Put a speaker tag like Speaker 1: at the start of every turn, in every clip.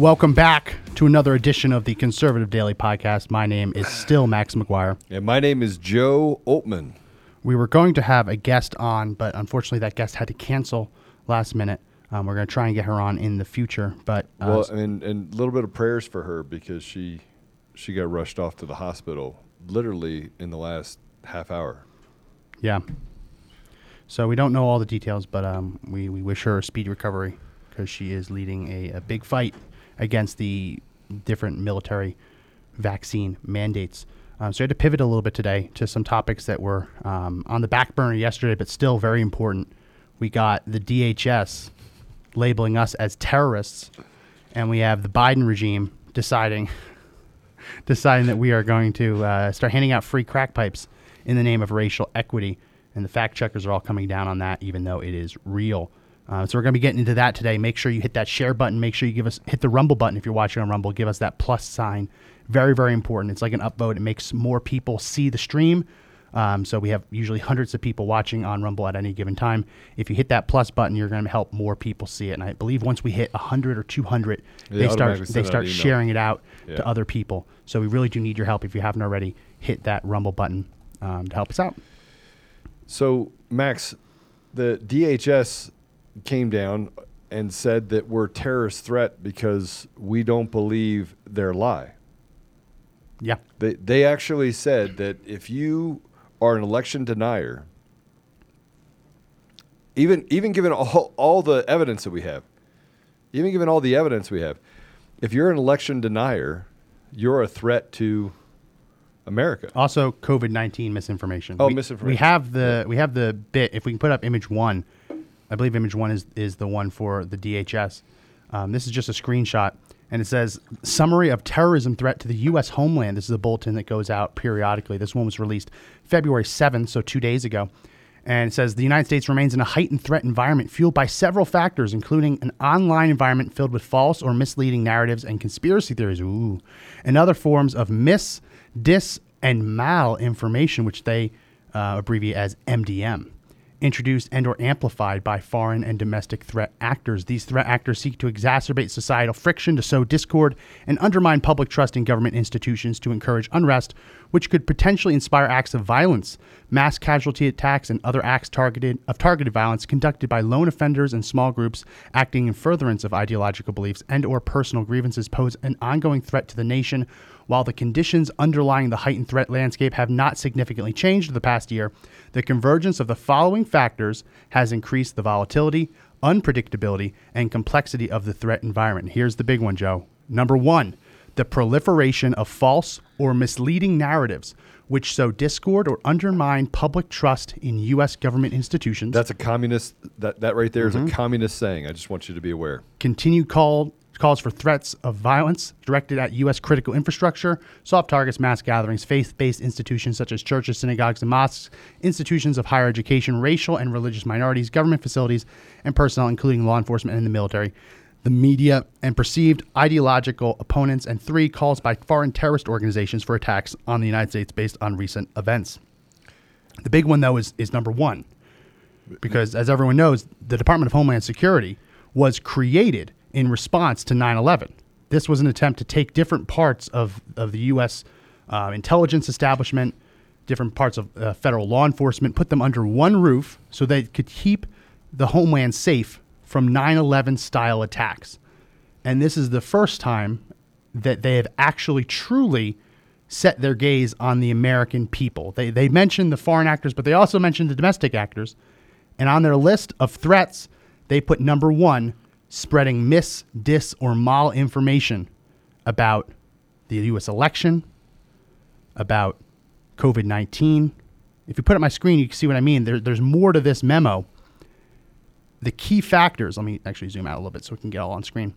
Speaker 1: Welcome back to another edition of the Conservative Daily Podcast. My name is still Max McGuire.
Speaker 2: And my name is Joe Oltmann.
Speaker 1: We were going to have a guest on, but unfortunately that guest had to cancel last minute. Um, we're going to try and get her on in the future, but uh,
Speaker 2: Well, and and a little bit of prayers for her because she she got rushed off to the hospital literally in the last half hour.
Speaker 1: yeah. So we don't know all the details, but um, we, we wish her a speedy recovery because she is leading a, a big fight against the different military vaccine mandates. Um, so I had to pivot a little bit today to some topics that were um, on the back burner yesterday, but still very important. We got the DHS labeling us as terrorists, and we have the Biden regime deciding deciding that we are going to uh, start handing out free crack pipes in the name of racial equity. And the fact checkers are all coming down on that, even though it is real. Uh, so we're going to be getting into that today. Make sure you hit that share button. Make sure you give us hit the Rumble button if you're watching on Rumble. Give us that plus sign. Very very important. It's like an upvote. It makes more people see the stream. Um, so we have usually hundreds of people watching on Rumble at any given time. If you hit that plus button, you're going to help more people see it. And I believe once we hit 100 or 200,
Speaker 2: They
Speaker 1: they start they start sharing it out
Speaker 2: Yeah.
Speaker 1: to other people. So we really do need your help. If you haven't already, hit that Rumble button um, to help us out.
Speaker 2: So Max, the DHS came down and said that we're terrorist threat because we don't believe their lie.
Speaker 1: Yeah.
Speaker 2: They they actually said that if you are an election denier, even even given all, all the evidence that we have, even given all the evidence we have, if you're an election denier, you're a threat to America.
Speaker 1: Also, COVID nineteen misinformation.
Speaker 2: Oh,
Speaker 1: we,
Speaker 2: misinformation.
Speaker 1: We have the we have the bit. If we can put up image one, I believe image one is is the one for the DHS. Um, this is just a screenshot, and it says summary of terrorism threat to the U.S. homeland. This is a bulletin that goes out periodically. This one was released February seventh, so two days ago. And it says the United States remains in a heightened threat environment fueled by several factors, including an online environment filled with false or misleading narratives and conspiracy theories, ooh, and other forms of mis, dis, and malinformation, which they uh, abbreviate as MDM. Introduced and or amplified by foreign and domestic threat actors. These threat actors seek to exacerbate societal friction, to sow discord, and undermine public trust in government institutions to encourage unrest, which could potentially inspire acts of violence, mass casualty attacks, and other acts targeted of targeted violence conducted by lone offenders and small groups acting in furtherance of ideological beliefs and or personal grievances pose an ongoing threat to the nation. While the conditions underlying the heightened threat landscape have not significantly changed the past year, the convergence of the following factors has increased the volatility, unpredictability, and complexity of the threat environment. Here's the big one, Joe. Number one, the proliferation of false or misleading narratives which sow discord or undermine public trust in U.S. government institutions.
Speaker 2: That's a communist. That that right there is a mm-hmm. communist saying. I just want you to be aware.
Speaker 1: continued call calls for threats of violence directed at U.S. critical infrastructure, soft targets, mass gatherings, faith-based institutions such as churches, synagogues, and mosques, institutions of higher education, racial and religious minorities, government facilities, and personnel, including law enforcement and the military, the media, and perceived ideological opponents. And three calls by foreign terrorist organizations for attacks on the United States based on recent events. The big one, though, is, is number one because as everyone knows, the Department of Homeland Security was created in response to 9 11. This was an attempt to take different parts of, of the U.S. Uh, intelligence establishment, different parts of uh, federal law enforcement, put them under one roof so they could keep the homeland safe from 9 11 style attacks. And this is the first time that they have actually truly set their gaze on the American people. They, they mentioned the foreign actors, but they also mentioned the domestic actors. And on their list of threats, they put number one spreading mis, dis, or mal information about the U.S. election, about COVID 19. If you put up my screen, you can see what I mean. There, there's more to this memo. The key factors, let me actually zoom out a little bit so we can get all on screen.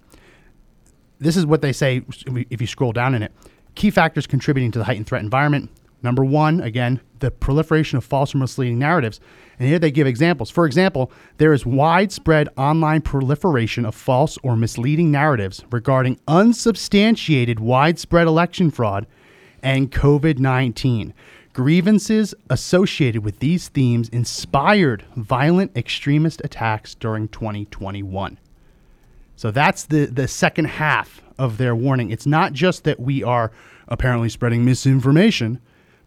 Speaker 1: this is what they say if you scroll down in it. Key factors contributing to the heightened threat environment. Number one, again, the proliferation of false or misleading narratives. And here they give examples. For example, there is widespread online proliferation of false or misleading narratives regarding unsubstantiated widespread election fraud and COVID 19. Grievances associated with these themes inspired violent extremist attacks during 2021. So that's the, the second half of their warning. It's not just that we are apparently spreading misinformation,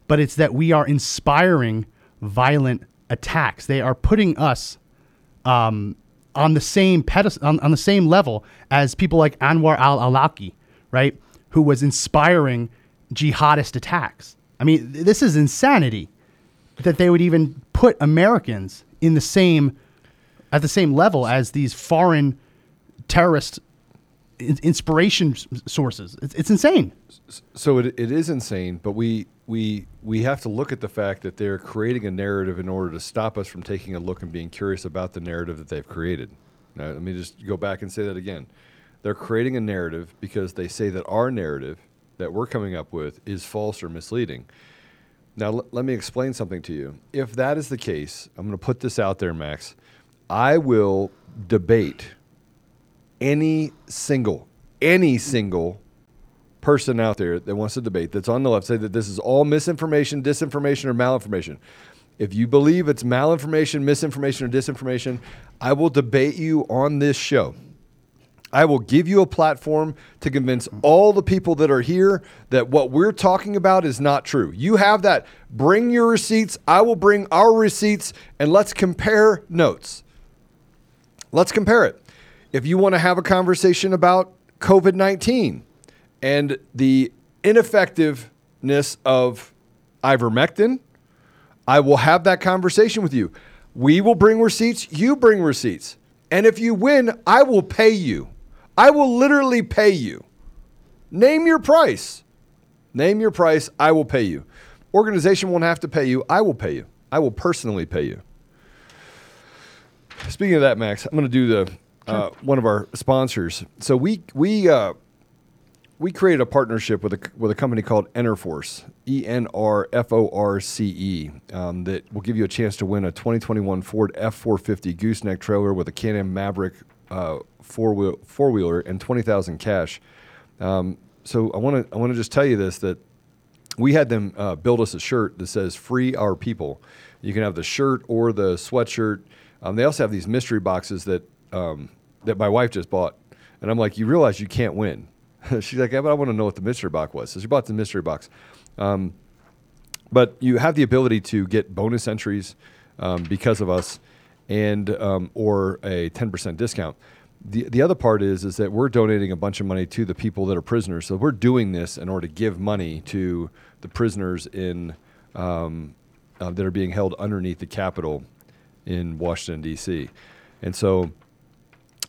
Speaker 1: but it's that we are inspiring violent attacks. They are putting us um, on the same pedestal, on, on, the same level as people like Anwar al-Awlaki, right, who was inspiring jihadist attacks. I mean, this is insanity that they would even put Americans in the same at the same level as these foreign terrorist inspiration sources. It's, it's insane.
Speaker 2: So it, it is insane, but we we we have to look at the fact that they're creating a narrative in order to stop us from taking a look and being curious about the narrative that they've created. Now, let me just go back and say that again. They're creating a narrative because they say that our narrative that we're coming up with is false or misleading. Now, l- let me explain something to you. If that is the case, I'm going to put this out there, Max. I will debate any single, any single person out there that wants to debate that's on the left say that this is all misinformation, disinformation, or malinformation. If you believe it's malinformation, misinformation, or disinformation, I will debate you on this show. I will give you a platform to convince all the people that are here that what we're talking about is not true. You have that. Bring your receipts. I will bring our receipts and let's compare notes. Let's compare it. If you want to have a conversation about COVID 19, and the ineffectiveness of ivermectin, I will have that conversation with you. We will bring receipts, you bring receipts. And if you win, I will pay you. I will literally pay you. Name your price. Name your price, I will pay you. Organization won't have to pay you, I will pay you. I will personally pay you. Speaking of that, Max, I'm going to do the uh, one of our sponsors. So we we uh, we created a partnership with a with a company called ENRFORCE, E N R F O R C E, um, that will give you a chance to win a 2021 Ford F450 gooseneck trailer with a Can-Am Maverick uh, four wheel four wheeler and 20,000 cash. Um, so I want to I want to just tell you this that we had them uh, build us a shirt that says "Free Our People." You can have the shirt or the sweatshirt. Um, they also have these mystery boxes that um, that my wife just bought, and I'm like, you realize you can't win She's like, yeah, but I want to know what the mystery box was. So she bought the mystery box. Um, but you have the ability to get bonus entries um, because of us, and um, or a 10% discount. The, the other part is is that we're donating a bunch of money to the people that are prisoners. So we're doing this in order to give money to the prisoners in um, uh, that are being held underneath the Capitol in Washington D.C. And so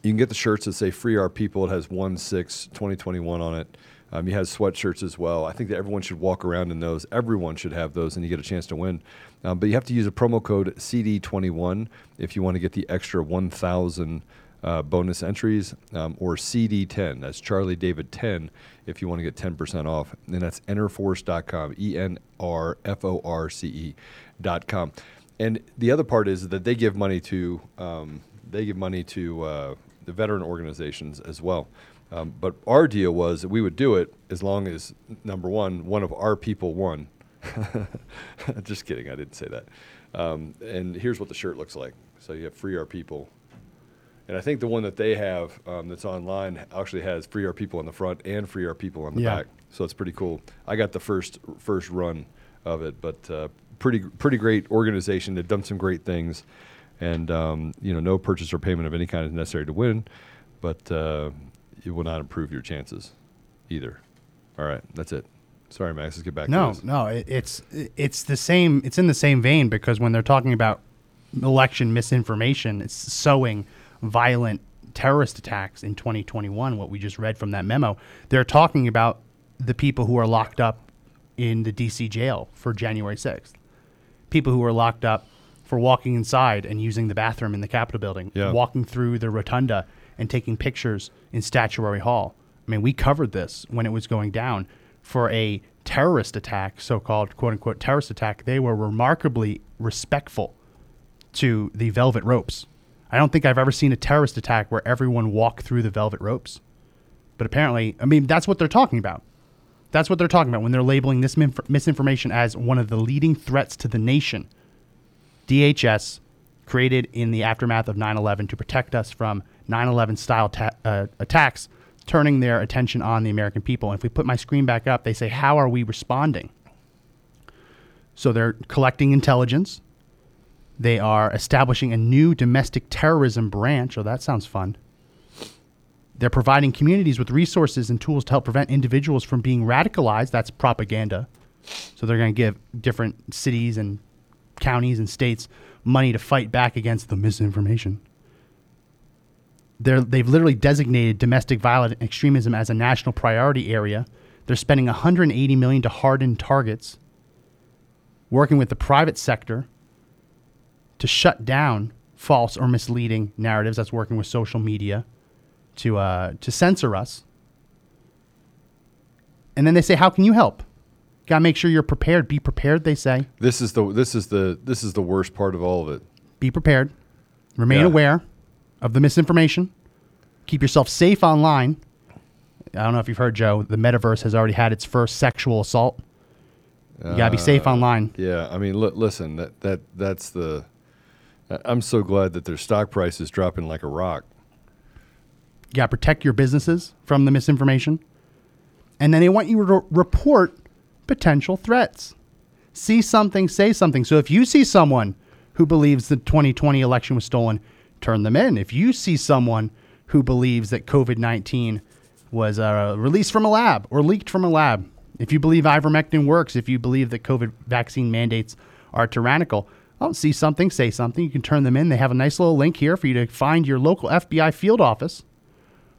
Speaker 2: you can get the shirts that say "Free Our People." It has one six 2021 on it. Um, you have sweatshirts as well. I think that everyone should walk around in those. Everyone should have those, and you get a chance to win. Um, but you have to use a promo code CD21 if you want to get the extra 1,000 uh, bonus entries, um, or CD10. That's Charlie David 10 if you want to get 10% off. And that's enrforce.com, E N R F O R C E.com. And the other part is that they give money to um, they give money to uh, the veteran organizations as well. Um, but our deal was that we would do it as long as number one, one of our people won. Just kidding, I didn't say that. Um, and here's what the shirt looks like. So you have free our people, and I think the one that they have um, that's online actually has free our people on the front and free our people on the yeah. back. So it's pretty cool. I got the first first run of it, but uh, pretty pretty great organization. They've done some great things and um, you know no purchase or payment of any kind is necessary to win, but uh, it will not improve your chances either. All right, that's it. Sorry, Max. Let's get back.
Speaker 1: No,
Speaker 2: to this.
Speaker 1: no, it, it's it's the same. It's in the same vein because when they're talking about election misinformation, it's sowing violent terrorist attacks in 2021. What we just read from that memo, they're talking about the people who are locked up in the D.C. jail for January 6th. People who are locked up for walking inside and using the bathroom in the Capitol building,
Speaker 2: yeah.
Speaker 1: walking through the rotunda and taking pictures in Statuary Hall. I mean, we covered this when it was going down for a terrorist attack, so called quote unquote terrorist attack. They were remarkably respectful to the velvet ropes. I don't think I've ever seen a terrorist attack where everyone walked through the velvet ropes. But apparently, I mean, that's what they're talking about. That's what they're talking about when they're labeling this misinformation as one of the leading threats to the nation. DHS, created in the aftermath of 9 11 to protect us from 9 11 style ta- uh, attacks, turning their attention on the American people. And if we put my screen back up, they say, How are we responding? So they're collecting intelligence. They are establishing a new domestic terrorism branch. Oh, that sounds fun. They're providing communities with resources and tools to help prevent individuals from being radicalized. That's propaganda. So they're going to give different cities and counties and states money to fight back against the misinformation. They're, they've literally designated domestic violent extremism as a national priority area. They're spending 180 million to harden targets, working with the private sector to shut down false or misleading narratives. That's working with social media to uh, to censor us. And then they say, "How can you help?" Got to make sure you're prepared. Be prepared, they say.
Speaker 2: This is the this is the this is the worst part of all of it.
Speaker 1: Be prepared. Remain
Speaker 2: Yeah.
Speaker 1: aware of the misinformation. Keep yourself safe online. I don't know if you've heard, Joe. The metaverse has already had its first sexual assault. You gotta be safe uh, online.
Speaker 2: Yeah, I mean, li- listen, that that that's the. I'm so glad that their stock price is dropping like a rock.
Speaker 1: You got to protect your businesses from the misinformation. And then they want you to report potential threats. See something, say something. So if you see someone who believes the 2020 election was stolen, turn them in. If you see someone who believes that COVID 19 was uh, released from a lab or leaked from a lab, if you believe ivermectin works, if you believe that COVID vaccine mandates are tyrannical, well, see something, say something. You can turn them in. They have a nice little link here for you to find your local FBI field office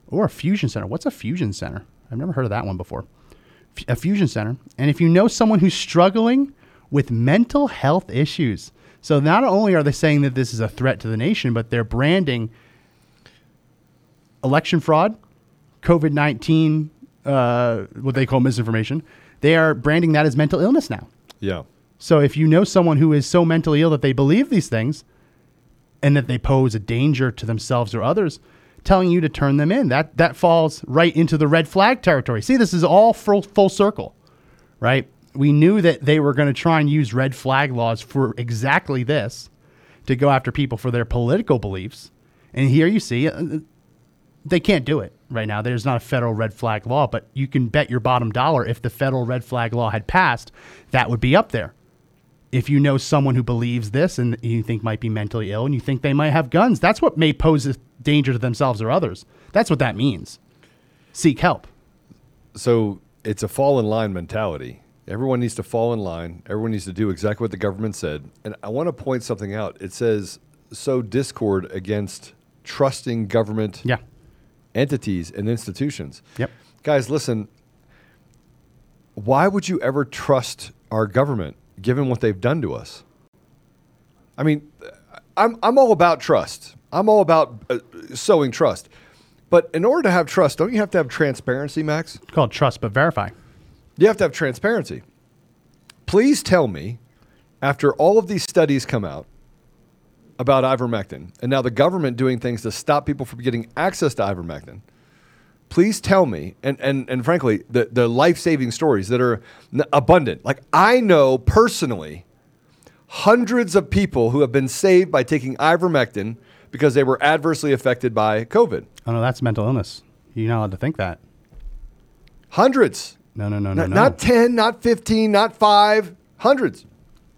Speaker 1: or a fusion center. What's a fusion center? I've never heard of that one before. A fusion center. And if you know someone who's struggling with mental health issues, so not only are they saying that this is a threat to the nation, but they're branding election fraud, COVID 19, uh, what they call misinformation. They are branding that as mental illness now.
Speaker 2: Yeah,
Speaker 1: So if you know someone who is so mentally ill that they believe these things and that they pose a danger to themselves or others, telling you to turn them in, that that falls right into the red flag territory. See, this is all full, full circle, right? We knew that they were going to try and use red flag laws for exactly this to go after people for their political beliefs. And here you see uh, they can't do it right now. There's not a federal red flag law, but you can bet your bottom dollar if the federal red flag law had passed, that would be up there. If you know someone who believes this and you think might be mentally ill and you think they might have guns, that's what may pose a danger to themselves or others. That's what that means. Seek help.
Speaker 2: so it's a fall in line mentality. Everyone needs to fall in line. Everyone needs to do exactly what the government said. And I want to point something out. It says sow discord against trusting government
Speaker 1: Yeah.
Speaker 2: entities and institutions.
Speaker 1: Yep.
Speaker 2: Guys, listen. Why would you ever trust our government given what they've done to us? I mean, I'm, I'm all about trust. I'm all about uh, sowing trust. But in order to have trust, don't you have to have transparency, Max?
Speaker 1: It's called trust but verify.
Speaker 2: You have to have transparency. Please tell me, after all of these studies come out about ivermectin, and now the government doing things to stop people from getting access to ivermectin, please tell me, and, and, and frankly, the, the life saving stories that are n- abundant. Like, I know personally hundreds of people who have been saved by taking ivermectin because they were adversely affected by COVID.
Speaker 1: Oh, no, that's mental illness. You're not allowed to think that.
Speaker 2: Hundreds.
Speaker 1: No, no, no, no,
Speaker 2: Not,
Speaker 1: no.
Speaker 2: not 10, not 15, not five, hundreds.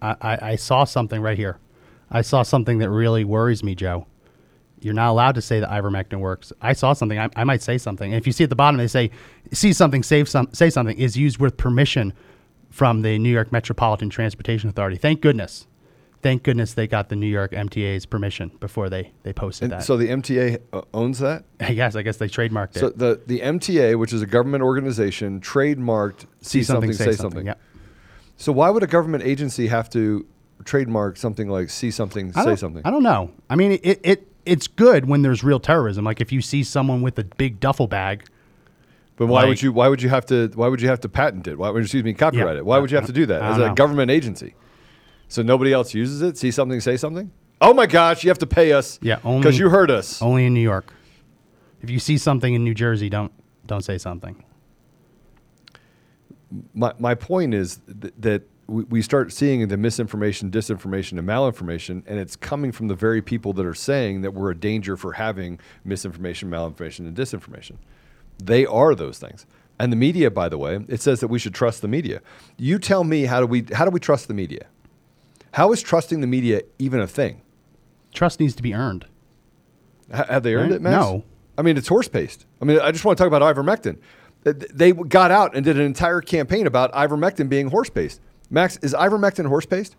Speaker 1: I, I, I saw something right here. I saw something that really worries me, Joe. You're not allowed to say that ivermectin works. I saw something. I, I might say something. And if you see at the bottom, they say, "See something, save some, say something." Is used with permission from the New York Metropolitan Transportation Authority. Thank goodness. Thank goodness they got the New York MTA's permission before they they posted
Speaker 2: And
Speaker 1: that.
Speaker 2: so the MTA uh, owns that.
Speaker 1: I guess I guess they trademarked it.
Speaker 2: So the the MTA, which is a government organization, trademarked "see, something, say, something."
Speaker 1: Yep.
Speaker 2: So why would a government agency have to trademark something like "see something, say something"?
Speaker 1: I don't know. I mean, it, it it's good when there's real terrorism. Like if you see someone with a big duffel bag,
Speaker 2: But why
Speaker 1: Like-
Speaker 2: would you? Why would you have to? Why would you have to patent it? Why would excuse me copyright
Speaker 1: Yeah.
Speaker 2: it? Why would you have to do that as a
Speaker 1: know.
Speaker 2: government agency? So nobody else uses it. See something, say something. Oh my gosh, you have to pay us.
Speaker 1: Yeah, only-
Speaker 2: because you heard us.
Speaker 1: Only in New York. If you see something in New Jersey, don't don't say something.
Speaker 2: my, my point is th- that we, we start seeing the misinformation, disinformation, and malinformation, and it's coming from the very people that are saying that we're a danger for having misinformation, malinformation, and disinformation. They are those things. And the media, by the way, it says that we should trust the media. You tell me how do we how do we trust the media? How is trusting the media even a thing?
Speaker 1: Trust needs to be earned.
Speaker 2: H- have they earned
Speaker 1: Right?
Speaker 2: it, Max?
Speaker 1: No.
Speaker 2: I mean, it's horse paste. I mean, I just want to talk about ivermectin. Th- They got out and did an entire campaign about ivermectin being horse paste. Max, is ivermectin horse paste?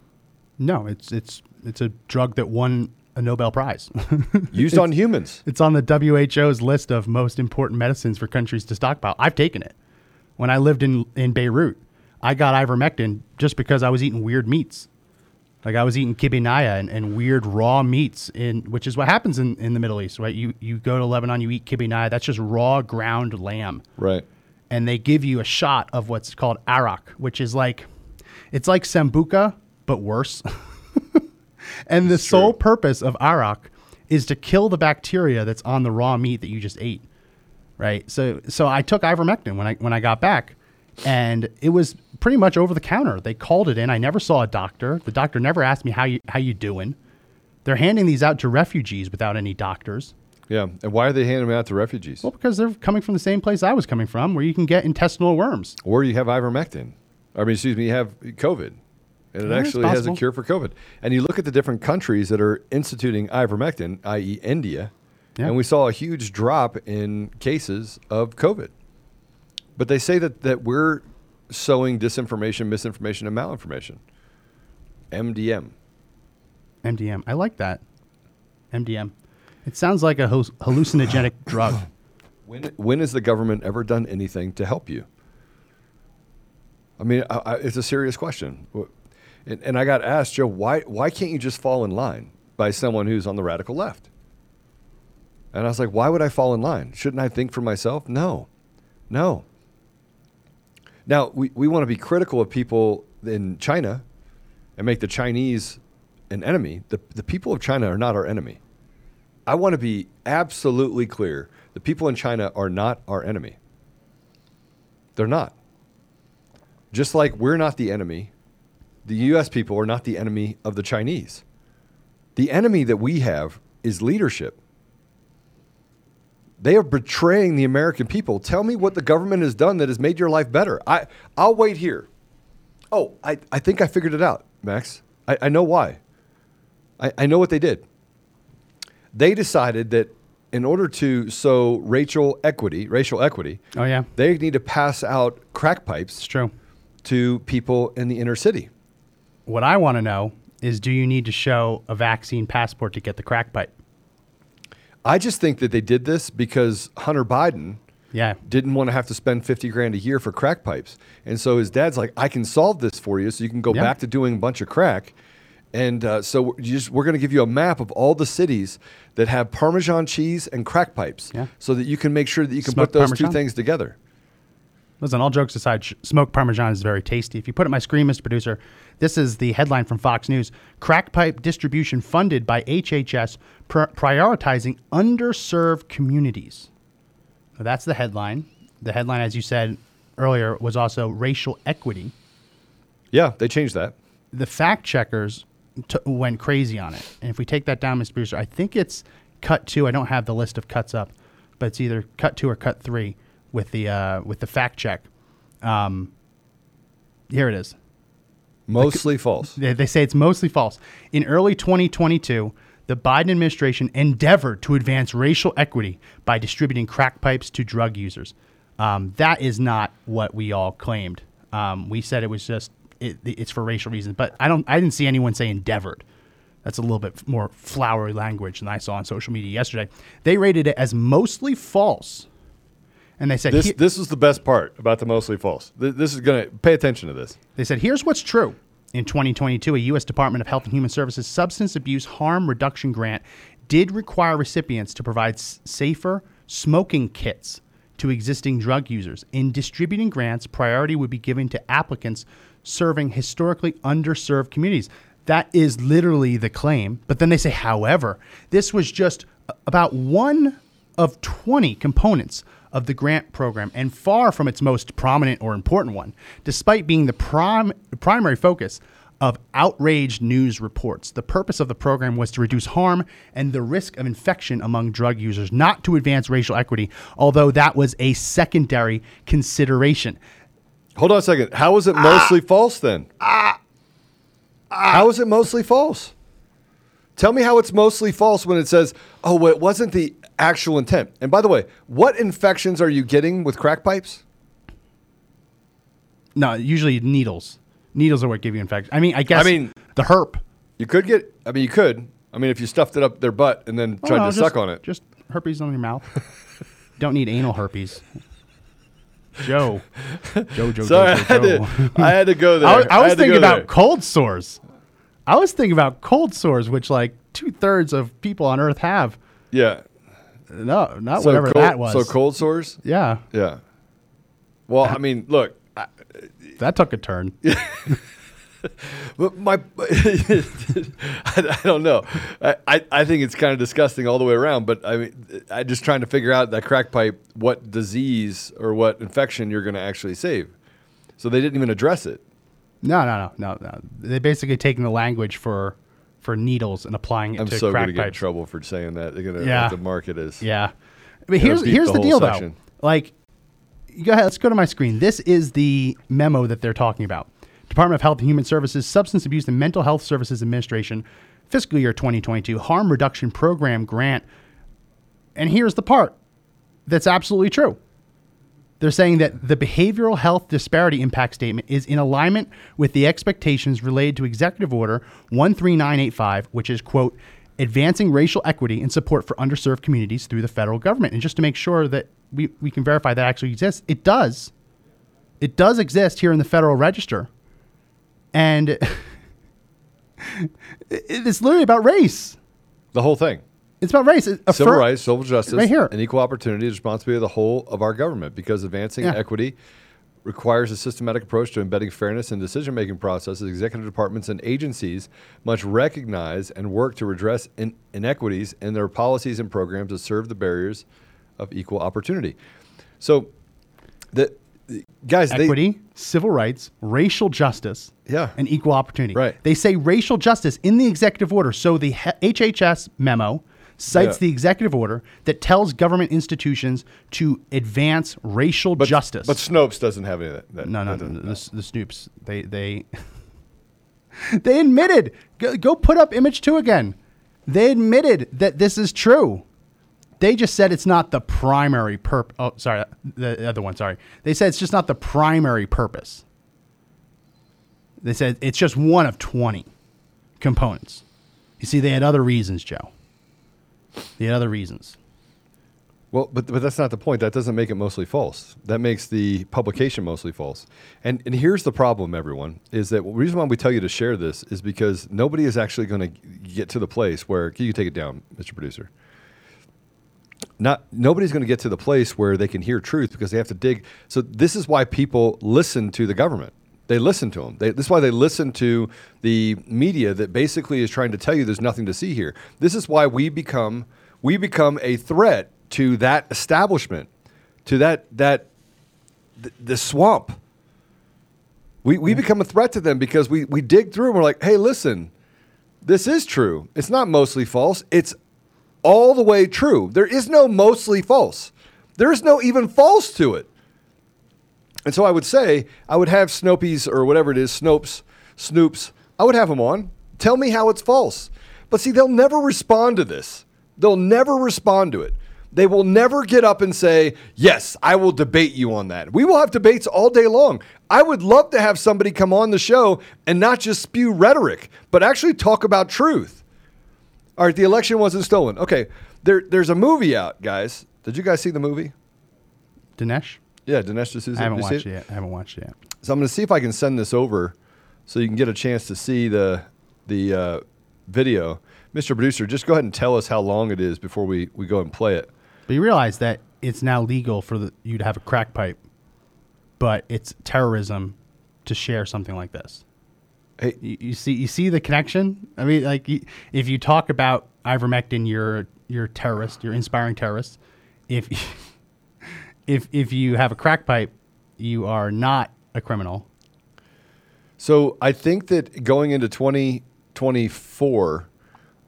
Speaker 1: No, it's it's it's a drug that won a Nobel Prize.
Speaker 2: Used on humans.
Speaker 1: it's on the WHO's list of most important medicines for countries to stockpile. I've taken it. When I lived in in Beirut, I got ivermectin just because I was eating weird meats. Like I was eating kibbeh nayyeh and, and weird raw meats in which is what happens in, in the Middle East, right? You you go to Lebanon, you eat kibbeh nayyeh, that's just raw ground lamb.
Speaker 2: Right.
Speaker 1: and they give you a shot of what's called arak, which is like it's like sambuca but worse. and the sole purpose of arak is to kill the bacteria that's on the raw meat that you just ate. Right? So so I took ivermectin when I when I got back and it was pretty much over the counter. They called it in. I never saw a doctor. The doctor never asked me how you how you doing. They're handing these out to refugees without any doctors.
Speaker 2: Yeah. And why are they handing them out to refugees?
Speaker 1: Well, because they're coming from the same place I was coming from, where you can get intestinal worms.
Speaker 2: Or you have ivermectin. I mean, excuse me, you have COVID. And it
Speaker 1: Yeah,
Speaker 2: actually has a cure for COVID. And you look at the different countries that are instituting ivermectin, i.e., India,
Speaker 1: Yeah.
Speaker 2: and we saw a huge drop in cases of COVID. But they say that, that we're sowing disinformation, misinformation, and malinformation. MDM.
Speaker 1: MDM. I like that. MDM. It sounds like a hallucinogenic drug.
Speaker 2: When, when has the government ever done anything to help you? I mean, I, I, it's a serious question. And, and I got asked, Joe, why, why can't you just fall in line by someone who's on the radical left? And I was like, why would I fall in line? Shouldn't I think for myself? No, no. Now, we, we want to be critical of people in China and make the Chinese an enemy. The, the people of China are not our enemy. I want to be absolutely clear. The people in China are not our enemy. They're not. Just like we're not the enemy, the US people are not the enemy of the Chinese. The enemy that we have is leadership. They are betraying the American people. Tell me what the government has done that has made your life better. I, I'll wait here. Oh, I, I think I figured it out, Max. I, I know why. I, I know what they did they decided that in order to sow racial equity, racial equity,
Speaker 1: Oh, yeah.
Speaker 2: they need to pass out crack pipes
Speaker 1: It's true.
Speaker 2: To people in the inner city.
Speaker 1: What I want to know is do you need to show a vaccine passport to get the crack pipe?
Speaker 2: I just think that they did this because Hunter Biden
Speaker 1: Yeah.
Speaker 2: didn't want to have to spend 50 grand a year for crack pipes. And so his dad's like, I can solve this for you so you can go
Speaker 1: Yeah.
Speaker 2: back to doing a bunch of crack. And uh, so just, we're going to give you a map of all the cities that have Parmesan cheese and crack pipes
Speaker 1: Yeah.
Speaker 2: so that you can make sure that you can
Speaker 1: Smoked
Speaker 2: put those
Speaker 1: Parmesan.
Speaker 2: two things together.
Speaker 1: Listen, all jokes aside, sh- smoked Parmesan is very tasty. If you put it on my screen, Mr. Producer, this is the headline from Fox News Crack pipe distribution funded by HHS pr- prioritizing underserved communities. So that's the headline. The headline, as you said earlier, was also racial equity.
Speaker 2: Yeah, they changed that.
Speaker 1: the fact checkers t- went crazy on it. And if we take that down, Mr. Producer, I think it's cut two. I don't have the list of cuts up, but it's either cut two or cut three with the uh, with the fact check. Um, here it is.
Speaker 2: Mostly false.
Speaker 1: They, they say it's mostly false. In early 2022, the Biden administration endeavored to advance racial equity by distributing crack pipes to drug users. Um, that is not what we all claimed. Um, we said it was just it, it's for racial reasons, but I don't. I didn't see anyone say endeavored. That's a little bit more flowery language than I saw on social media yesterday. They rated it as mostly false, and they said
Speaker 2: This
Speaker 1: "Here-
Speaker 2: this is the best part about the mostly false. Th- This is going to pay attention to this.
Speaker 1: They said, here's what's true. In 2022, a U.S. Department of Health and Human Services Substance Abuse Harm Reduction Grant did require recipients to provide s- safer smoking kits to existing drug users. In distributing grants, priority would be given to applicants serving historically underserved communities. That is literally the claim. But then they say, however, this was just about one of 20 components of the grant program and far from its most prominent or important one, despite being the prim- primary focus of outraged news reports. The purpose of the program was to reduce harm and the risk of infection among drug users, not to advance racial equity, although that was a secondary consideration.
Speaker 2: Hold on a second. How is it ah. mostly false then? Ah. Ah. how is it mostly false? Tell me how it's mostly false when it says, "Oh, well, it wasn't the actual intent." And by the way, what infections are you getting with crack pipes?
Speaker 1: No, usually needles. Needles are what give you infection. I mean, I guess
Speaker 2: I mean-
Speaker 1: the herp.
Speaker 2: You could get. I mean, you could. I mean, if you stuffed it up their butt and then
Speaker 1: Oh,
Speaker 2: tried
Speaker 1: no,
Speaker 2: to
Speaker 1: just-
Speaker 2: suck on it.
Speaker 1: Just herpes on your mouth. Don't need anal herpes. Joe. Joe, Joe,
Speaker 2: Sorry, I
Speaker 1: Joe,
Speaker 2: had,
Speaker 1: Joe,
Speaker 2: to, I had to go there.
Speaker 1: I was, I was
Speaker 2: had to
Speaker 1: thinking about
Speaker 2: there.
Speaker 1: cold sores. I was thinking about cold sores, which like two thirds of people on Earth have.
Speaker 2: Yeah.
Speaker 1: No, not
Speaker 2: So
Speaker 1: whatever
Speaker 2: cold,
Speaker 1: that was.
Speaker 2: So cold sores.
Speaker 1: Yeah,
Speaker 2: Yeah. Well, I mean, look. I,
Speaker 1: that took a turn.
Speaker 2: But my, I, I don't know. I, I, I think it's kind of disgusting all the way around. But I mean, I'm just trying to figure out that crack pipe, what disease or what infection you're going to actually save. So they didn't even address it.
Speaker 1: No, no, no, no, no. They're basically taking the language for for needles and applying it
Speaker 2: I'm
Speaker 1: to
Speaker 2: so
Speaker 1: crack
Speaker 2: to get in
Speaker 1: pipes.
Speaker 2: trouble for saying that. They're going to
Speaker 1: Yeah.
Speaker 2: the market is.
Speaker 1: Yeah. But here's
Speaker 2: beat
Speaker 1: here's
Speaker 2: the
Speaker 1: the,
Speaker 2: whole
Speaker 1: deal
Speaker 2: section.
Speaker 1: though. Like you go ahead, let's go to my screen. This is the memo that they're talking about. Department of Health and Human Services Substance Abuse and Mental Health Services Administration fiscal year 2022 harm reduction program grant. And here's the part that's absolutely true. They're saying that the behavioral health disparity impact statement is in alignment with the expectations related to Executive Order 13985, which is, quote, advancing racial equity and support for underserved communities through the federal government. And just to make sure that we, we can verify that actually exists, it does. It does exist here in the Federal Register. And it's literally about race.
Speaker 2: The whole thing.
Speaker 1: It's about race. A
Speaker 2: Civil rights, civil justice,
Speaker 1: Right here.
Speaker 2: and equal opportunity is responsibility of the whole of our government because advancing
Speaker 1: Yeah.
Speaker 2: equity requires a systematic approach to embedding fairness in decision making processes. Executive departments and agencies must recognize and work to redress in- inequities in their policies and programs to serve the barriers of equal opportunity. So, the guys, they,
Speaker 1: equity, civil rights, racial justice,
Speaker 2: Yeah.
Speaker 1: and equal opportunity.
Speaker 2: Right.
Speaker 1: They say racial justice in the executive order. So the HHS memo cites
Speaker 2: Yeah.
Speaker 1: the executive order that tells government institutions to advance racial
Speaker 2: but,
Speaker 1: justice.
Speaker 2: But Snopes doesn't have any of that. that
Speaker 1: no, no,
Speaker 2: that
Speaker 1: no,
Speaker 2: doesn't-
Speaker 1: the, the Snoops. They they they admitted. Go, go put up image two again. They admitted that this is true. They just said it's not the primary perp. Oh, sorry, the other one. Sorry, they said it's just not the primary purpose. They said it's just one of twenty components. You see, they had other reasons, Joe. Had other reasons.
Speaker 2: Well, but but that's not the point. That doesn't make it mostly false. That makes the publication mostly false. And and here's the problem, everyone, is that the reason why we tell you to share this is because nobody is actually going to get to the place where can you take it down, Mr. Producer? Not nobody's going to get to the place where they can hear truth because they have to dig. So this is why people listen to the government. They listen to them. They, this is why they listen to the media that basically is trying to tell you there's nothing to see here. This is why we become we become a threat to that establishment, to that that th- the swamp. We we become a threat to them because we we dig through and we're like, hey, listen, this is true. It's not mostly false. It's all the way true. There is no mostly false. There is no even false to it. And so I would say I would have Snoopy's or whatever it is, Snopes, Snoops. I would have them on. Tell me how it's false. But see, they'll never respond to this. They'll never respond to it. They will never get up and say, Yes, I will debate you on that. We will have debates all day long. I would love to have somebody come on the show and not just spew rhetoric, but actually talk about truth. All right, the election wasn't stolen. Okay, there, there's a movie out, guys. Did you guys see the movie?
Speaker 1: Dinesh,
Speaker 2: Yeah, Dinesh D'Souza.
Speaker 1: I haven't
Speaker 2: Did you see
Speaker 1: watched
Speaker 2: it?
Speaker 1: it yet. I haven't watched it yet.
Speaker 2: So I'm going to see if I can send this over so you can get a chance to see the the uh, video. Mr. Producer, just go ahead and tell us how long it is before we, we go and play it.
Speaker 1: But you realize that it's now legal for the, you to have a crack pipe, but it's terrorism to share something like this.
Speaker 2: Hey,
Speaker 1: You, you see, you see the connection. I mean, like you, if you talk about ivermectin, you're you're a terrorist. You're inspiring terrorists. If if if you have a crack pipe, you are not a criminal.
Speaker 2: So I think that going into 2024,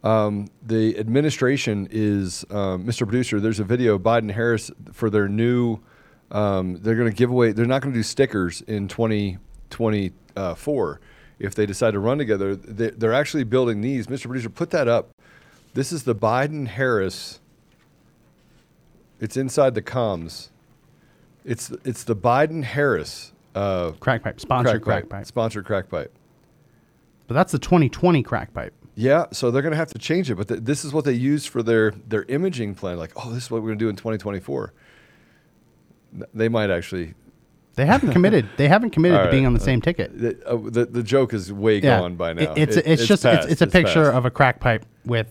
Speaker 2: um, the administration is, um, Mr. Producer, there's a video of Biden Harris for their new, um, they're going to give away, they're not going to do stickers in 2024 if they decide to run together. They, they're actually building these. Mr. Producer, put that up. This is the Biden Harris. It's inside the comms. It's it's the Biden Harris uh,
Speaker 1: Crack pipe, sponsored crack, pipe.
Speaker 2: Sponsored crack pipe.
Speaker 1: But that's the 2020 crack pipe.
Speaker 2: Yeah, so they're going to have to change it, but th- this is what they use for their their imaging plan. Like, oh, this is what we're going to do in 2024. N- They might actually.
Speaker 1: They haven't committed. They haven't committed
Speaker 2: All
Speaker 1: to being on the
Speaker 2: uh,
Speaker 1: same ticket.
Speaker 2: The, uh, the the joke is way gone by now.
Speaker 1: It- it's
Speaker 2: It-
Speaker 1: it's, just it's, it's a picture
Speaker 2: past.
Speaker 1: of a crack pipe with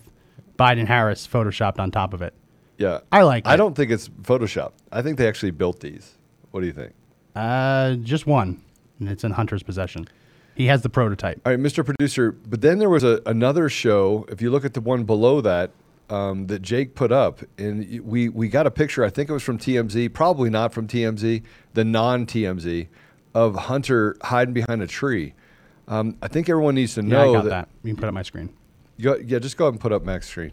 Speaker 1: Biden Harris photoshopped on top of it.
Speaker 2: Yeah.
Speaker 1: I like it.
Speaker 2: I
Speaker 1: it.
Speaker 2: don't think it's Photoshop. I think they actually built these. What do you think?
Speaker 1: Uh, just one, and it's in Hunter's possession. He has the prototype.
Speaker 2: All right, Mr. Producer. But then there was a, another show. If you look at the one below that, um, that Jake put up, and we we got a picture. I think it was from TMZ, probably not from TMZ, the non TMZ, of Hunter hiding behind a tree. Um, I think everyone needs to
Speaker 1: Yeah,
Speaker 2: know
Speaker 1: I got that. You can put up my screen.
Speaker 2: Go, yeah, just go ahead and put up Max screen.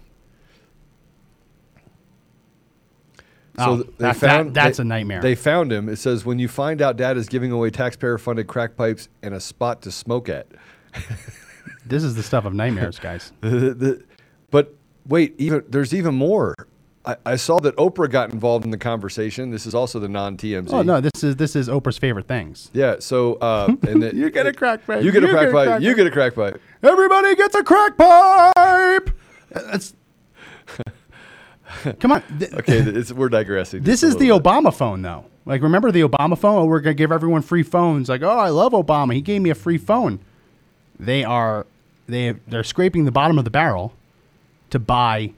Speaker 1: Oh,
Speaker 2: th-
Speaker 1: that- that- that's a nightmare.
Speaker 2: They found him. It says when you find out dad is giving away taxpayer-funded crack pipes and a spot to smoke at.
Speaker 1: This is the stuff of nightmares, guys.
Speaker 2: But wait, even there's even more. I, I saw that Oprah got involved in the conversation. This is also the non-TMZ.
Speaker 1: Oh no, this is this is Oprah's favorite things.
Speaker 2: Yeah. So uh, and it-
Speaker 1: You get a crack pipe.
Speaker 2: You get a
Speaker 1: You
Speaker 2: crack
Speaker 1: get a
Speaker 2: pipe.
Speaker 1: crack
Speaker 2: You
Speaker 1: pipe.
Speaker 2: get a crack pipe.
Speaker 1: Everybody gets a crack pipe. That's come on. Th-
Speaker 2: Okay, it's, we're digressing.
Speaker 1: This is the
Speaker 2: bit.
Speaker 1: Obama phone, though. Like, remember the Obama phone? Oh, we're gonna give everyone free phones. Like, oh, I love Obama. He gave me a free phone. They are they they're scraping the bottom of the barrel to buy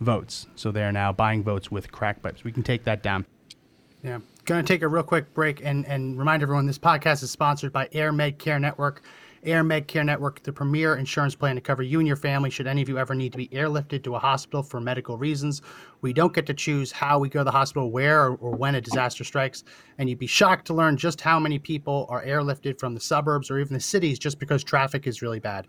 Speaker 1: votes. So they are now buying votes with crack pipes. We can take that down. Yeah. Going to take a real quick break and, and remind everyone this podcast is sponsored by Air Med Care Network. Air Med Care Network, the premier insurance plan to cover you and your family should any of you ever need to be airlifted to a hospital for medical reasons. We don't get to choose how we go to the hospital, where, or, or when a disaster strikes. And you'd be shocked to learn just how many people are airlifted from the suburbs or even the cities just because traffic is really bad.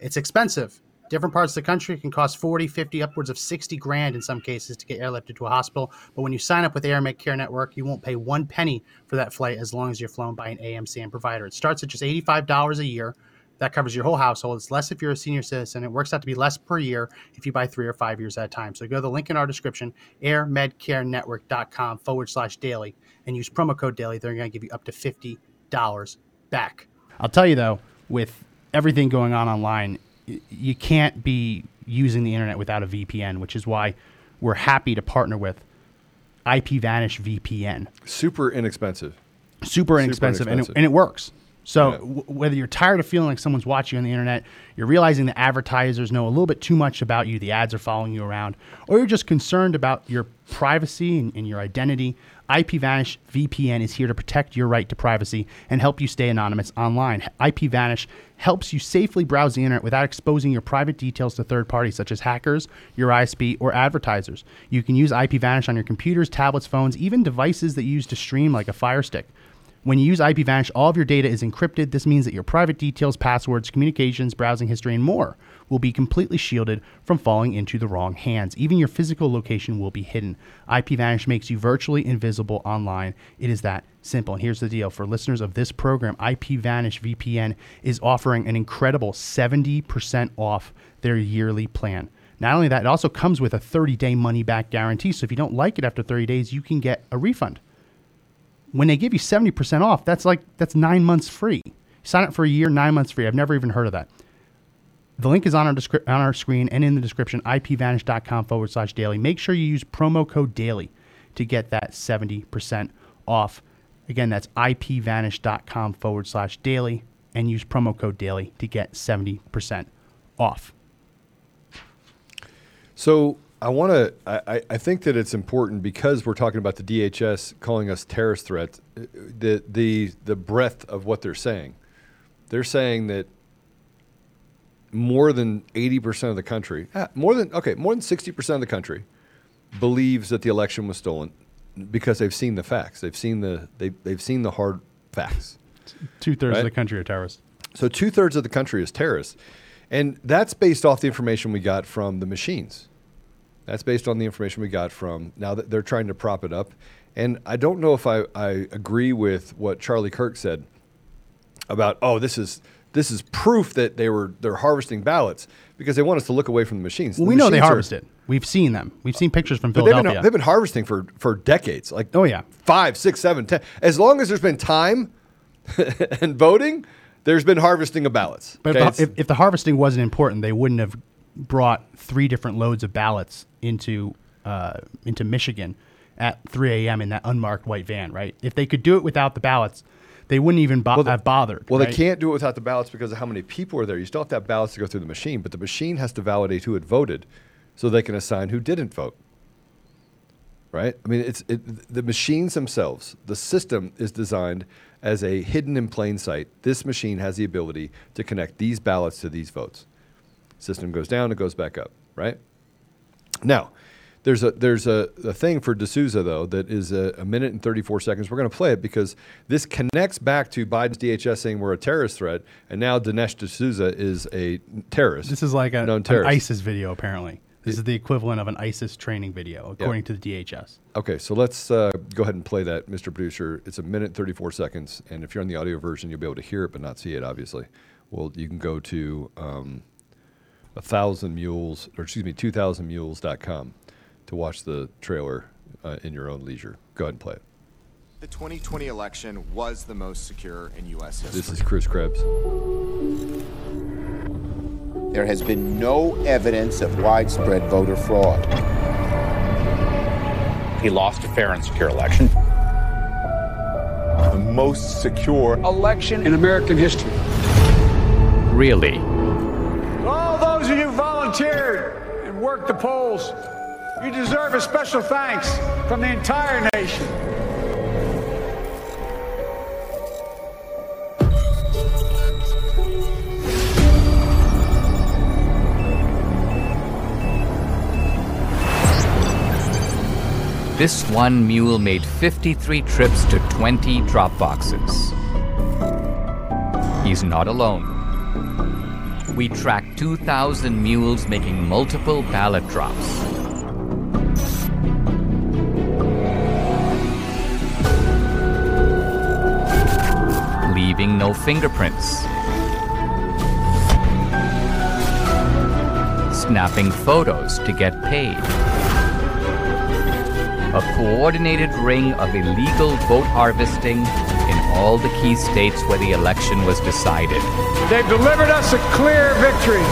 Speaker 1: It's expensive. Different parts of the country can cost 40, 50, upwards of 60 grand in some cases to get airlifted to a hospital. But when you sign up with Air Med Care Network, you won't pay one penny for that flight as long as you're flown by an AMCN provider. It starts at just $85 a year. That covers your whole household. It's less if you're a senior citizen. It works out to be less per year if you buy three or five years at a time. So go to the link in our description, airmedcarenetwork.com forward slash daily, and use promo code daily. They're going to give you up to $50 back. I'll tell you though, with everything going on online, you can't be using the internet without a VPN, which is why we're happy to partner with IPVanish VPN.
Speaker 2: Super inexpensive.
Speaker 1: Super inexpensive, And, it, and it works. So
Speaker 2: Yeah.
Speaker 1: w- whether you're tired of feeling like someone's watching you on the internet, you're realizing the advertisers know a little bit too much about you, the ads are following you around, or you're just concerned about your privacy and, and your identity, IPVanish VPN is here to protect your right to privacy and help you stay anonymous online. IPVanish helps you safely browse the internet without exposing your private details to third parties such as hackers, your ISP, or advertisers. You can use IPVanish on your computers, tablets, phones, even devices that you use to stream like a Fire Stick. When you use IPVanish, all of your data is encrypted. This means that your private details, passwords, communications, browsing history, and more will be completely shielded from falling into the wrong hands. Even your physical location will be hidden. IPVanish makes you virtually invisible online. It is that simple. And here's the deal for listeners of this program, IPVanish VPN is offering an incredible 70% off their yearly plan. Not only that, it also comes with a 30 day money back guarantee. So if you don't like it after 30 days, you can get a refund when they give you 70% off, that's like that's nine months free. Sign up for a year, nine months free. I've never even heard of that. The link is on our descri- on our screen and in the description, ipvanish.com forward slash daily. Make sure you use promo code daily to get that 70% off. Again, that's ipvanish.com forward slash daily and use promo code daily to get 70% off.
Speaker 2: So I want to. I, I- think that it's important because we're talking about the DHS calling us terrorist threats. uh, The the the breadth of what they're saying. They're saying that more than eighty percent of the country, ah, more than okay, more than sixty percent of the country believes that the election was stolen because they've seen the facts. They've seen the they they've seen the hard facts.
Speaker 1: Two thirds
Speaker 2: Right.
Speaker 1: of the country are terrorists.
Speaker 2: So two thirds of the country is terrorists, and that's based off the information we got from the machines. That's based on the information we got from now that they're trying to prop it up, and I don't know if I, I agree with what Charlie Kirk said about oh this is this is proof that they were they're harvesting ballots because they want us to look away from the machines.
Speaker 1: Well,
Speaker 2: The
Speaker 1: we know they
Speaker 2: machines are-
Speaker 1: harvested. We've seen them. We've seen pictures from
Speaker 2: but they've
Speaker 1: Philadelphia.
Speaker 2: been, they've been harvesting for, for decades. Like
Speaker 1: Oh, yeah.
Speaker 2: five, six, seven, ten. As long as there's been time and voting, there's been harvesting of ballots.
Speaker 1: But
Speaker 2: Okay?
Speaker 1: if, the, if, if the harvesting wasn't important, they wouldn't have brought three different loads of ballots into uh, into Michigan at 3 a.m. in that unmarked white van, right? If they could do it without the ballots, they wouldn't even bo-
Speaker 2: the-
Speaker 1: have bothered.
Speaker 2: Well,
Speaker 1: right?
Speaker 2: they can't do it without the ballots because of how many people are there. You still have to have ballots to go through the machine, but the machine has to validate who had voted so they can assign who didn't vote. Right? I mean, it's it, the machines themselves. The system is designed as a hidden in plain sight. This machine has the ability to connect these ballots to these votes. System goes down, it goes back up. Right? Now, there's a there's a, a thing for D'Souza though that is a, a minute and 34 seconds. We're going to play it because this connects back to Biden's DHS saying we're a terrorist threat, and now Dinesh D'Souza is a terrorist.
Speaker 1: This is like a,
Speaker 2: known
Speaker 1: an
Speaker 2: terrorist.
Speaker 1: ISIS video, apparently. This is the equivalent of an ISIS training video, according to the DHS.
Speaker 2: Okay, so let's uh, go ahead and play that, Mr. Producer. It's a minute 34 seconds, and if you're on the audio version, you'll be able to hear it but not see it. Obviously, well, you can go to um, a thousand mules, or excuse me, 2000mules.com to watch the trailer uh, in your own leisure. Go ahead and play it.
Speaker 3: The 2020 election was the most secure in U.S. history.
Speaker 2: This is Chris Krebs.
Speaker 4: There has been no evidence of widespread voter fraud.
Speaker 5: He lost a fair and secure election.
Speaker 6: the most secure
Speaker 7: election in American history.
Speaker 5: Really?
Speaker 7: Volunteered and worked the polls, you deserve a special thanks from the entire nation.
Speaker 8: This one mule made 53 trips to 20 drop boxes. He's not alone. We tracked 2,000 mules making multiple ballot drops. Leaving no fingerprints. Snapping photos to get paid a coordinated ring of illegal vote harvesting in all the key states where the election was decided.
Speaker 7: They've delivered us a clear victory.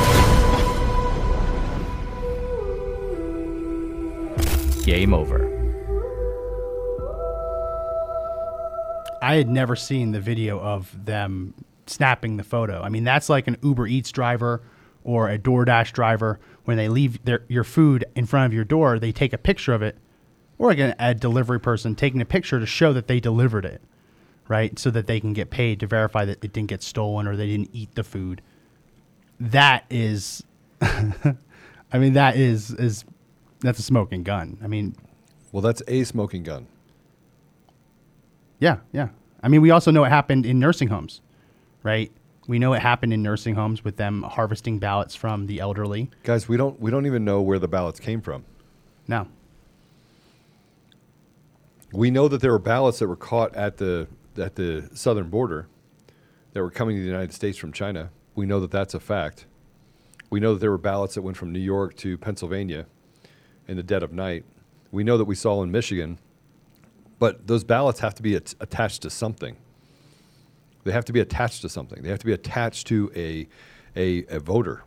Speaker 8: Game over.
Speaker 1: I had never seen the video of them snapping the photo. I mean, that's like an Uber Eats driver or a DoorDash driver when they leave their, your food in front of your door, they take a picture of it, or like an, a delivery person taking a picture to show that they delivered it, right? So that they can get paid to verify that it didn't get stolen or they didn't eat the food. That is, I mean, that is is that's a smoking gun. I mean,
Speaker 2: Well, that's a smoking gun.
Speaker 1: Yeah, yeah. I mean, we also know it happened in nursing homes, right? We know it happened in nursing homes with them harvesting ballots from the elderly.
Speaker 2: Guys, we don't we don't even know where the ballots came from.
Speaker 1: No.
Speaker 2: We know that there were ballots that were caught at the at the southern border that were coming to the United States from China. We know that that's a fact. We know that there were ballots that went from New York to Pennsylvania in the dead of night. We know that we saw in Michigan, but those ballots have to be at- attached to something. They have to be attached to something. They have to be attached to a a, a voter.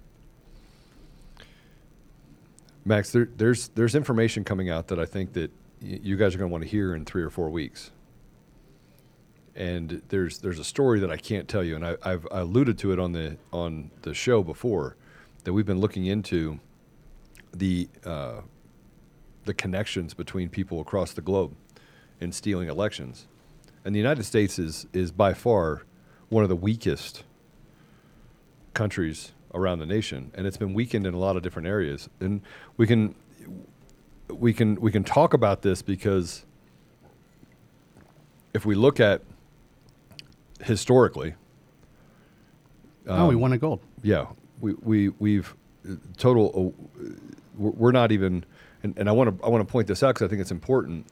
Speaker 2: Max, there, there's there's information coming out that I think that y- you guys are going to want to hear in three or four weeks. And there's there's a story that I can't tell you, and I, I've alluded to it on the on the show before, that we've been looking into the uh, the connections between people across the globe in stealing elections. And the United States is is by far one of the weakest countries around the nation, and it's been weakened in a lot of different areas. And we can we can we can talk about this because if we look at historically,
Speaker 1: oh, we won a gold.
Speaker 2: yeah, we we we've total. Uh, we're we're not even, and, and I want to I want to point this out because I think it's important.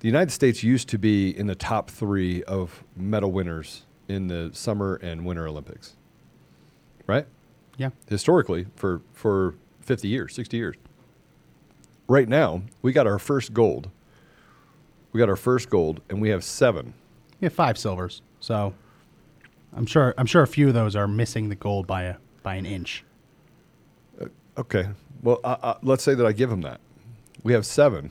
Speaker 2: The United States used to be in the top three of medal winners in the summer and winter Olympics, right?
Speaker 1: Yeah.
Speaker 2: Historically, for for fifty years, sixty years. Right now, we got our first gold. We got our first gold, and we have seven.
Speaker 1: We have five silvers. So I'm sure I'm sure a few of those are missing the gold by a by an inch.
Speaker 2: Okay. Well, uh, uh, let's say that I give them that. We have seven.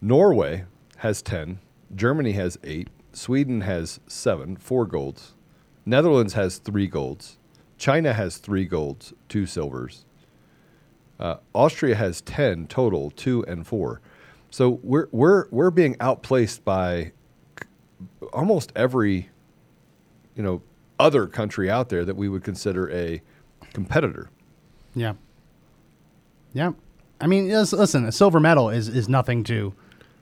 Speaker 2: Norway has 10. Germany has eight. Sweden has seven, four golds. Netherlands has three golds. China has three golds, two silvers. Uh, Austria has 10 total, two and four. So we're, we're, we're being outplaced by almost every you know, other country out there that we would consider a competitor.
Speaker 1: Yeah. Yeah. I mean, listen, a silver medal is, is nothing to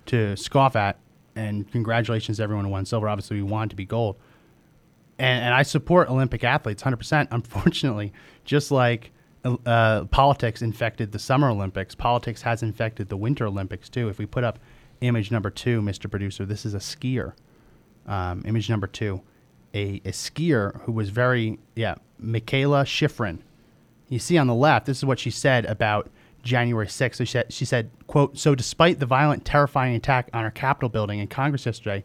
Speaker 1: to scoff at. And congratulations to everyone who won silver. Obviously, we want to be gold. And, and I support Olympic athletes 100%. Unfortunately, just like uh, politics infected the Summer Olympics, politics has infected the Winter Olympics too. If we put up image number two, Mr. Producer, this is a skier. Um, image number two, a, a skier who was very, yeah, Mikaela Shiffrin. You see on the left, this is what she said about January 6th. So she said, she said, quote, so despite the violent, terrifying attack on our Capitol building in Congress yesterday,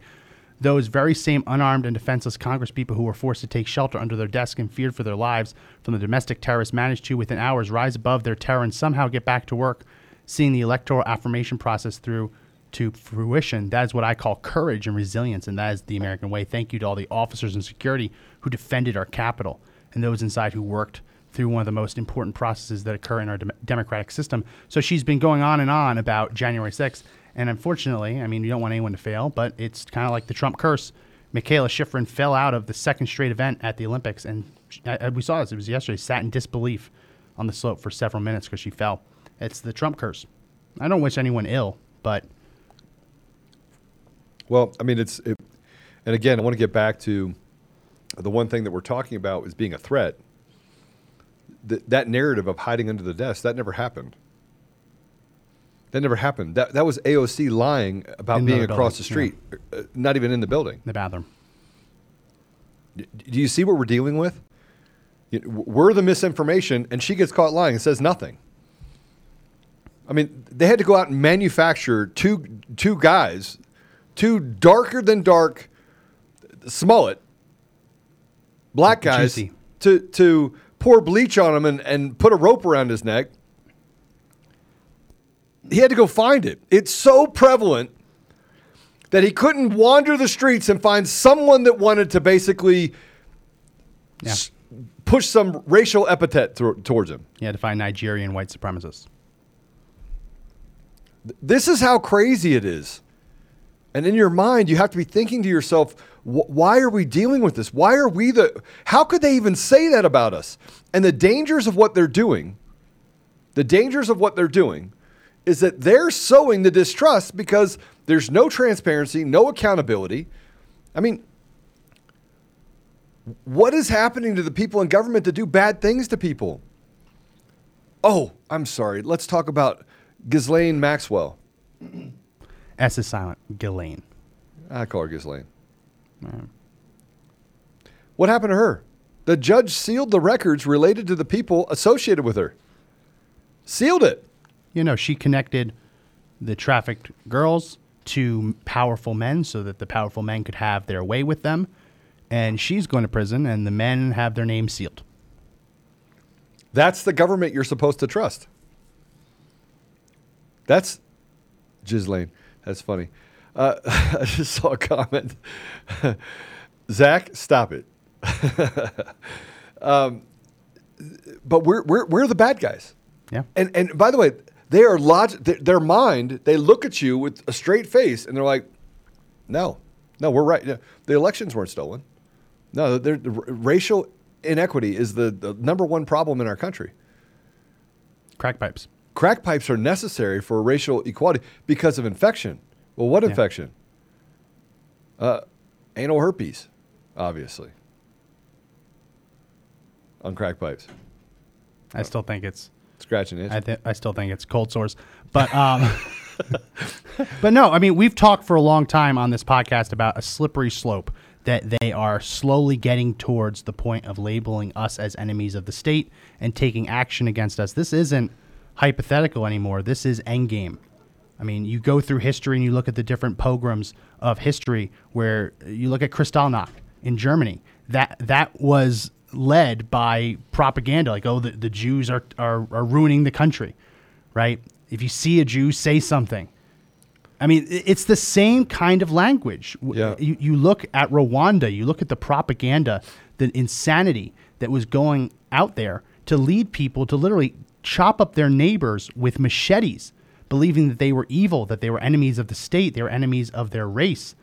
Speaker 1: those very same unarmed and defenseless Congress people who were forced to take shelter under their desk and feared for their lives from the domestic terrorists managed to, within hours, rise above their terror and somehow get back to work, seeing the electoral affirmation process through to fruition. That is what I call courage and resilience, and that is the American way. Thank you to all the officers and security who defended our capital and those inside who worked through one of the most important processes that occur in our dem- democratic system. So she's been going on and on about January 6th. And unfortunately, I mean, you don't want anyone to fail, but it's kind of like the Trump curse. Mikaela Shiffrin fell out of the second straight event at the Olympics. And she, uh, we saw this, it was yesterday, sat in disbelief on the slope for several minutes because she fell. It's the Trump curse. I don't wish anyone ill, but
Speaker 2: Well, I mean, it's, it, and again, I want to get back to the one thing that we're talking about is being a threat. Th- that narrative of hiding under the desk, that never happened. That never happened. That, that was AOC lying about
Speaker 1: In
Speaker 2: being
Speaker 1: the
Speaker 2: across the
Speaker 1: building,
Speaker 2: street, uh, not even in the building.
Speaker 1: the bathroom.
Speaker 2: D- Do you see what we're dealing with? We're the misinformation, and she gets caught lying and says nothing. I mean, they had to go out and manufacture two two guys, two darker than dark Smollett black guys
Speaker 1: Jussie.
Speaker 2: to to pour bleach on him and, and put a rope around his neck. He had to go find it. It's so prevalent that he couldn't wander the streets and find someone that wanted to basically
Speaker 1: Yeah.
Speaker 2: s- push some racial epithet thro- towards him.
Speaker 1: He had to find Nigerian white supremacists.
Speaker 2: This is how crazy it is. And in your mind, you have to be thinking to yourself, why are we dealing with this? Why are we the, how could they even say that about us? And the dangers of what they're doing, the dangers of what they're doing is that they're sowing the distrust because there's no transparency, no accountability. I mean, what is happening to the people in government to do bad things to people? Oh, I'm sorry. Let's talk about Ghislaine Maxwell.
Speaker 1: S is silent. Ghislaine.
Speaker 2: I call her Ghislaine. What happened to her? The judge sealed the records related to the people associated with her. Sealed it.
Speaker 1: You know, she connected the trafficked girls to powerful men so that the powerful men could have their way with them. And she's going to prison, and the men have their names sealed.
Speaker 2: That's the government you're supposed to trust. That's Ghislaine. That's funny. Uh, I just saw a comment. Zach, stop it. um, but we're, we're, we're the bad guys.
Speaker 1: Yeah.
Speaker 2: And, and by the way, They are log- th- their mind. They look at you with a straight face, and they're like, "No, no, we're right. The elections weren't stolen. No, the racial inequity is the, the number one problem in our country.
Speaker 1: Crack pipes.
Speaker 2: Crack pipes are necessary for racial equality because of infection. Well, what
Speaker 1: Yeah.
Speaker 2: infection? Uh, anal herpes, obviously. On crack pipes,
Speaker 1: I still think it's.
Speaker 2: scratching it.
Speaker 1: I, th- I still think it's cold sores, but um, but no, I mean we've talked for a long time on this podcast about a slippery slope that they are slowly getting towards the point of labeling us as enemies of the state and taking action against us. This isn't hypothetical anymore. This is endgame. I mean, you go through history and you look at the different pogroms of history where you look at Kristallnacht in Germany. That that was led by propaganda, like, oh, the, the Jews are, are, are ruining the country, right? If you see a Jew, say something. I mean, it's the same kind of language.
Speaker 2: Yeah.
Speaker 1: You, you look at Rwanda, you look at the propaganda, the insanity that was going out there to lead people to literally chop up their neighbors with machetes, believing that they were evil, that they were enemies of the state, they were enemies of their race.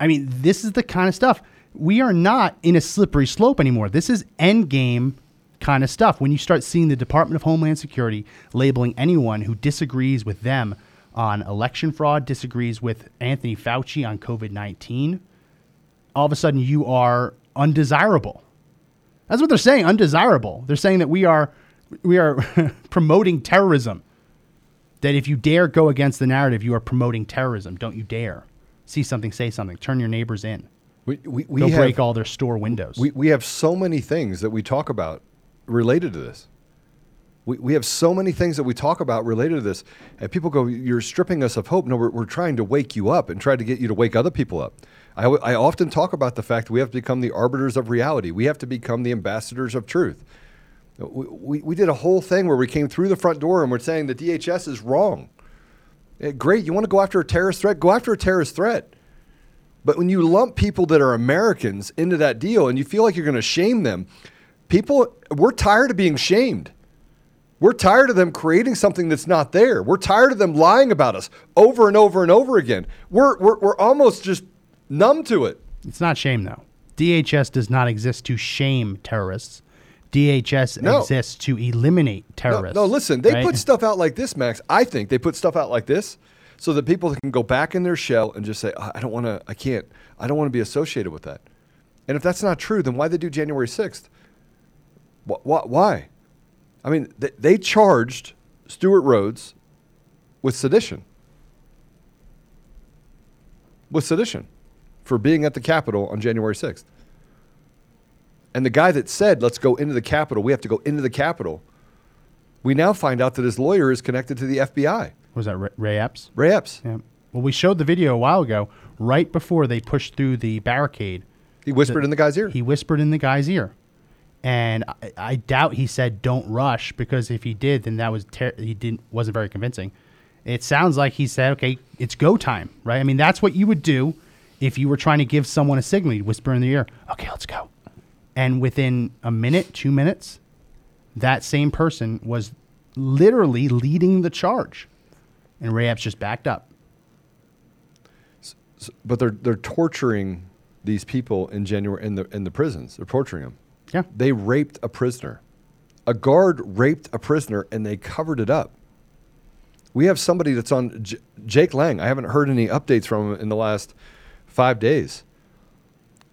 Speaker 1: I mean, this is the kind of stuff. We are not in a slippery slope anymore. This is end game kind of stuff. When you start seeing the Department of Homeland Security labeling anyone who disagrees with them on election fraud, disagrees with Anthony Fauci on COVID 19, all of a sudden you are undesirable. That's what they're saying, undesirable. They're saying that we are we are promoting terrorism. That if you dare go against the narrative, you are promoting terrorism. Don't you dare. See something, say something. Turn your neighbors in.
Speaker 2: we we, we have,
Speaker 1: break all their store windows.
Speaker 2: We, we have so many things that we talk about related to this. We, we have so many things that we talk about related to this. And people go, You're stripping us of hope. No, we're, we're trying to wake you up and try to get you to wake other people up. I, w- I often talk about the fact that we have to become the arbiters of reality, we have to become the ambassadors of truth. We, we, we did a whole thing where we came through the front door and we're saying the DHS is wrong. Eh, great, you want to go after a terrorist threat? Go after a terrorist threat. But when you lump people that are Americans into that deal and you feel like you're going to shame them, people, we're tired of being shamed. We're tired of them creating something that's not there. We're tired of them lying about us over and over and over again. We're, we're, we're almost just numb to it.
Speaker 1: it's not shame, though. DHS does not exist to shame terrorists. DHS
Speaker 2: No.
Speaker 1: exists to eliminate terrorists.
Speaker 2: no, listen, they
Speaker 1: right?
Speaker 2: put stuff out like this, Max. I think they put stuff out like this so that people can go back in their shell and just say, I don't want to, I can't, I don't want to be associated with that. And if that's not true, then why they do January 6th? Wh- wh- why? I mean, they, they charged Stewart Rhodes with sedition. With sedition for being at the Capitol on January 6th. And the guy that said, let's go into the Capitol, we have to go into the Capitol, we now find out that his lawyer is connected to the FBI,
Speaker 1: was that Ray, Epps?
Speaker 2: Ray Epps.
Speaker 1: Yeah. Well, we showed the video a while ago, right before they pushed through the barricade.
Speaker 2: He whispered in the guy's ear.
Speaker 1: He whispered in the guy's ear, and I, I doubt he said "Don't rush" because if he did, then that was ter- he didn't wasn't very convincing. It sounds like he said, "Okay, it's go time," right? I mean, that's what you would do if you were trying to give someone a signal. You'd whisper in the ear, "Okay, let's go," and within a minute, two minutes, that same person was literally leading the charge, and Ray Epps just backed up.
Speaker 2: S- but they're they're torturing these people in January in the in the prisons. They're torturing them.
Speaker 1: Yeah.
Speaker 2: They raped a prisoner. A guard raped a prisoner and they covered it up. We have somebody that's on J- Jake Lang. I haven't heard any updates from him in the last 5 days.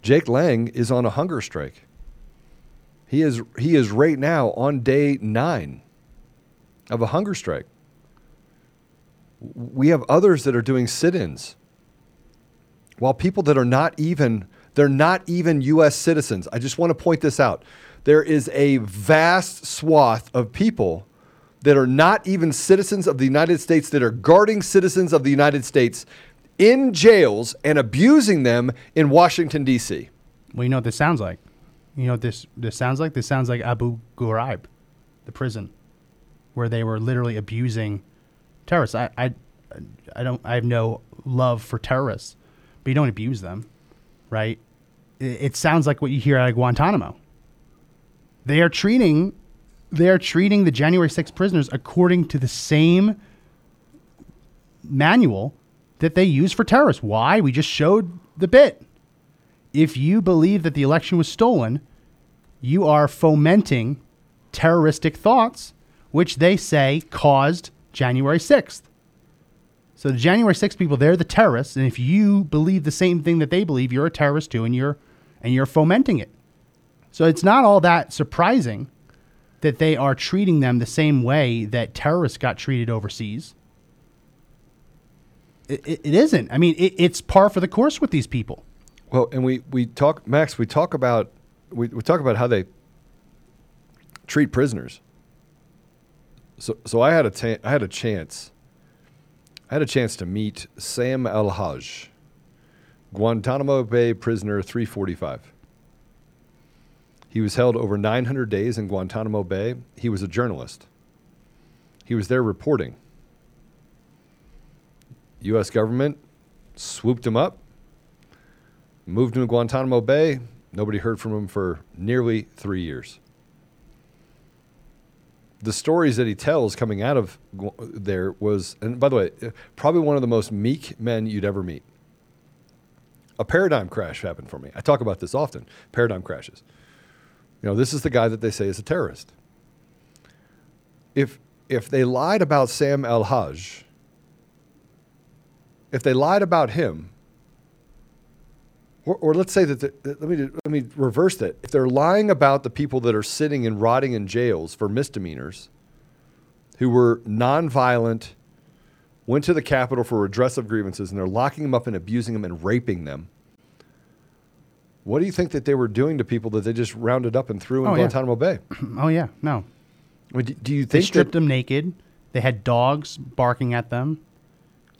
Speaker 2: Jake Lang is on a hunger strike. He is he is right now on day 9 of a hunger strike. We have others that are doing sit-ins while people that are not even they're not even US citizens. I just want to point this out. There is a vast swath of people that are not even citizens of the United States that are guarding citizens of the United States in jails and abusing them in Washington D.C.
Speaker 1: Well, you know what this sounds like. You know this this sounds like. This sounds like Abu Ghraib, the prison, where they were literally abusing terrorists. I I, I don't. I have no love for terrorists, but you don't abuse them, right? It, it sounds like what you hear at Guantanamo. They are treating they are treating the January 6th prisoners according to the same manual that they use for terrorists. Why? We just showed the bit. If you believe that the election was stolen, you are fomenting terroristic thoughts, which they say caused January 6th. So the January 6th people, they're the terrorists, and if you believe the same thing that they believe, you're a terrorist too, and you're and you're fomenting it. So it's not all that surprising that they are treating them the same way that terrorists got treated overseas. It, it, it isn't. I mean, it, it's par for the course with these people.
Speaker 2: Well, and we, we talk, Max, we talk about we, we talk about how they treat prisoners. So so I had a ta- I had a chance. I had a chance to meet Sam Al Haj, Guantanamo Bay prisoner 345. He was held over 900 days in Guantanamo Bay. He was a journalist. He was there reporting. U.S. government swooped him up, moved him to Guantanamo Bay. Nobody heard from him for nearly three years. The stories that he tells coming out of there was, and by the way, uh, probably one of the most meek men you'd ever meet. A paradigm crash happened for me. I talk about this often paradigm crashes. You know, this is the guy that they say is a terrorist. If, if they lied about Sam Al Haj, if they lied about him, or, or let's say that, the, let, me, let me reverse that. If they're lying about the people that are sitting and rotting in jails for misdemeanors, who were nonviolent, went to the Capitol for redress of grievances, and they're locking them up and abusing them and raping them, what do you think that they were doing to people that they just rounded up and threw in
Speaker 1: Oh, yeah.
Speaker 2: Guantanamo Bay?
Speaker 1: Oh yeah, no.
Speaker 2: Do, do you
Speaker 1: They stripped
Speaker 2: that,
Speaker 1: them naked. They had dogs barking at them.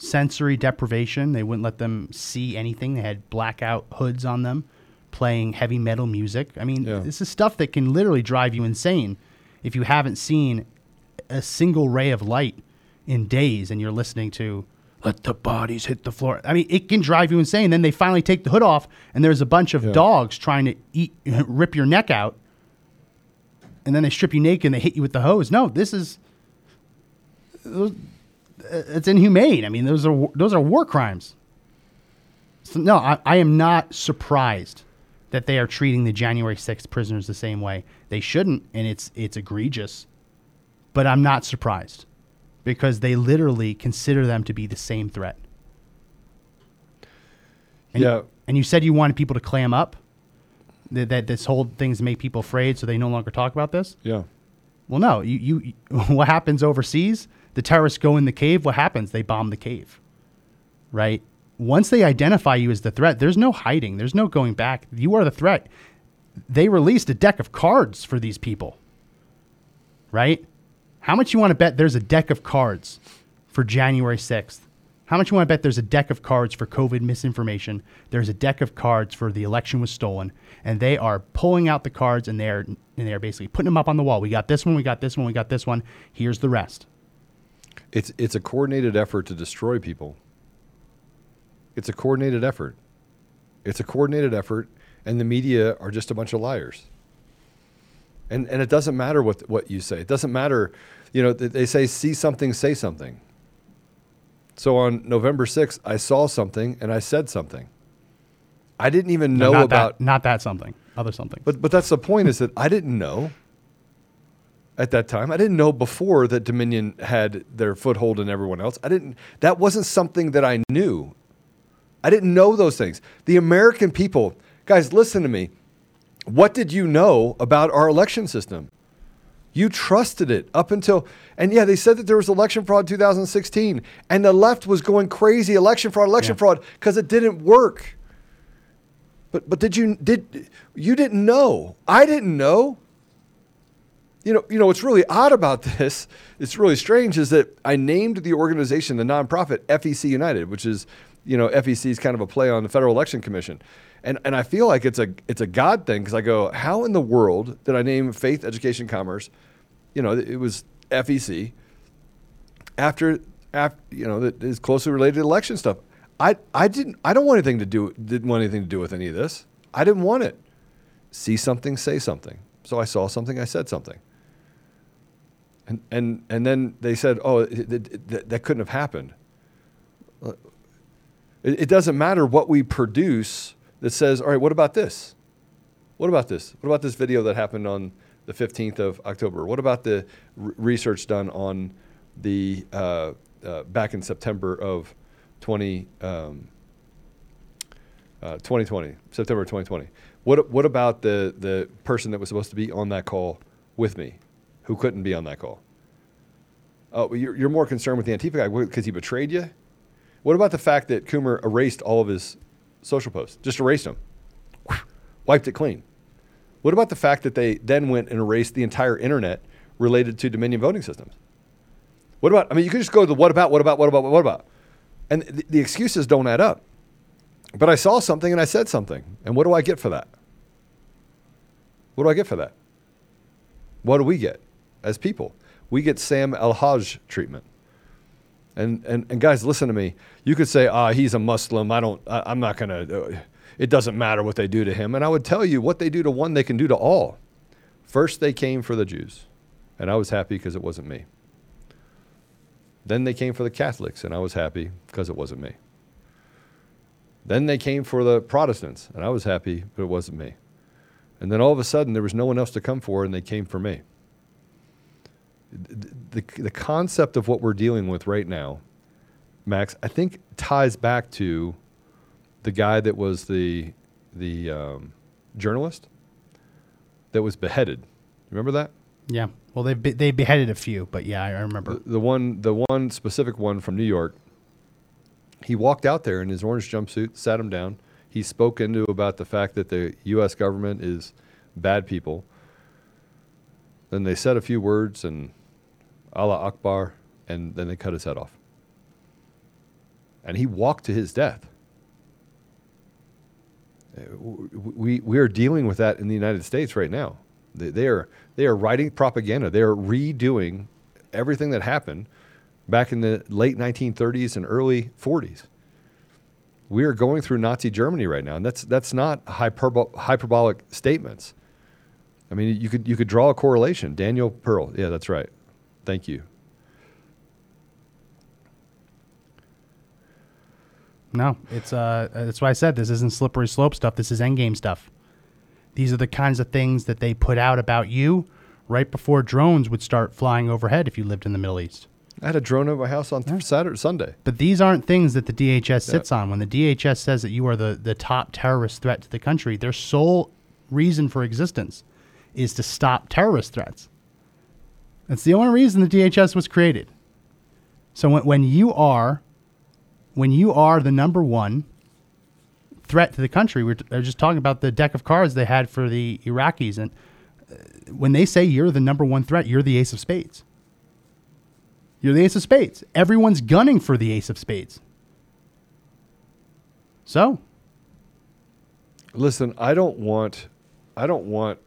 Speaker 1: Sensory deprivation. They wouldn't let them see anything. They had blackout hoods on them, playing heavy metal music. I mean,
Speaker 2: Yeah.
Speaker 1: this is stuff that can literally drive you insane if you haven't seen a single ray of light in days and you're listening to let the bodies hit the floor. I mean, it can drive you insane. Then they finally take the hood off and there's a bunch of
Speaker 2: Yeah.
Speaker 1: dogs trying to eat rip your neck out. And then they strip you naked and they hit you with the hose. No, this is Uh, it's inhumane. I mean, those are those are war crimes. So, no, I, I am not surprised that they are treating the January 6th prisoners the same way. They shouldn't, and it's it's egregious. But I'm not surprised because they literally consider them to be the same threat. And,
Speaker 2: Yeah.
Speaker 1: And you said you wanted people to clam up. That, that this whole thing's made people afraid, so they no longer talk about this.
Speaker 2: yeah.
Speaker 1: Well, no. You, you, what happens overseas? The terrorists go in the cave. What happens? They bomb the cave, right? Once they identify you as the threat, there's no hiding. There's no going back. You are the threat. They released a deck of cards for these people, right? How much you want to bet there's a deck of cards for January 6th? How much you want to bet there's a deck of cards for COVID misinformation? There's a deck of cards for the election was stolen, and they are pulling out the cards and they're and they're basically putting them up on the wall. We got this one, we got this one, we got this one. Here's the rest.
Speaker 2: It's it's a coordinated effort to destroy people. It's a coordinated effort. It's a coordinated effort, and the media are just a bunch of liars. And and it doesn't matter what what you say. It doesn't matter, you know. They say see something, say something. So on November sixth, I saw something and I said something. I didn't even know
Speaker 1: not
Speaker 2: about
Speaker 1: that, not that something, other something.
Speaker 2: but but that's the point is that I didn't know at that time. I didn't know before that Dominion had their foothold in everyone else. I didn't that wasn't something that I knew. I didn't know those things. The American people, guys, listen to me. What did you know about our election system? You trusted it up until, and yeah, they said that there was election fraud 2016, and the left was going crazy election fraud, election
Speaker 1: Yeah.
Speaker 2: fraud, because it didn't work. But but did you did you didn't know? I didn't know. You know, you know what's really odd about this, it's really strange, is that I named the organization, the nonprofit FEC United, which is, you know, FEC is kind of a play on the Federal Election Commission. And and I feel like it's a it's a God thing because I go, how in the world did I name Faith, Education, Commerce? You know, it was FEC after after you know that is closely related to election stuff. I I didn't I don't want anything to do didn't want anything to do with any of this. I didn't want it. See something, say something. So I saw something, I said something. And, and, and then they said, oh, that couldn't have happened. It, it doesn't matter what we produce that says, all right, what about this? What about this? What about this video that happened on the 15th of October? What about the r- research done on the uh, uh, back in September of 20, um, uh, 2020, September 2020? What, what about the, the person that was supposed to be on that call with me who couldn't be on that call? Oh, you're, you're more concerned with the Antifa guy because he betrayed you? What about the fact that Coomer erased all of his social posts? Just erased them, wiped it clean. What about the fact that they then went and erased the entire internet related to Dominion voting systems? What about? I mean, you could just go to the what about, what about, what about, what about, and the, the excuses don't add up. But I saw something and I said something, and what do I get for that? What do I get for that? What do we get as people? We get Sam El Haj treatment. And, and, and guys, listen to me. You could say, ah, he's a Muslim. I don't, I, I'm not going to, uh, it doesn't matter what they do to him. And I would tell you what they do to one, they can do to all. First, they came for the Jews. And I was happy because it wasn't me. Then they came for the Catholics. And I was happy because it wasn't me. Then they came for the Protestants. And I was happy, but it wasn't me. And then all of a sudden, there was no one else to come for, and they came for me the, the concept of what we're dealing with right now, Max, I think ties back to the guy that was the the um, journalist that was beheaded. Remember that?
Speaker 1: Yeah. Well, they be, they beheaded a few, but yeah, I remember
Speaker 2: the, the one the one specific one from New York. He walked out there in his orange jumpsuit, sat him down. He spoke into about the fact that the U.S. government is bad people. Then they said a few words and Allah Akbar, and then they cut his head off. And he walked to his death. We, we are dealing with that in the United States right now. They, they, are, they are writing propaganda. They are redoing everything that happened back in the late 1930s and early 40s. We are going through Nazi Germany right now, and that's, that's not hyperbo- hyperbolic statements. I mean, you could, you could draw a correlation. Daniel Pearl, yeah, that's right. Thank you.
Speaker 1: No, it's uh, that's why I said this isn't slippery slope stuff. This is endgame stuff. These are the kinds of things that they put out about you right before drones would start flying overhead if you lived in the Middle East.
Speaker 2: I had a drone over my house on th- Saturday, Sunday.
Speaker 1: But these aren't things that the DHS sits yeah. on. When the DHS says that you are the, the top terrorist threat to the country, their sole reason for existence is to stop terrorist threats. That's the only reason the DHS was created. So when, when you are when you are the number one threat to the country, we're, t- we're just talking about the deck of cards they had for the Iraqis, and uh, when they say you're the number one threat, you're the ace of spades. You're the ace of spades. Everyone's gunning for the ace of spades. So,
Speaker 2: listen, I don't want, I don't want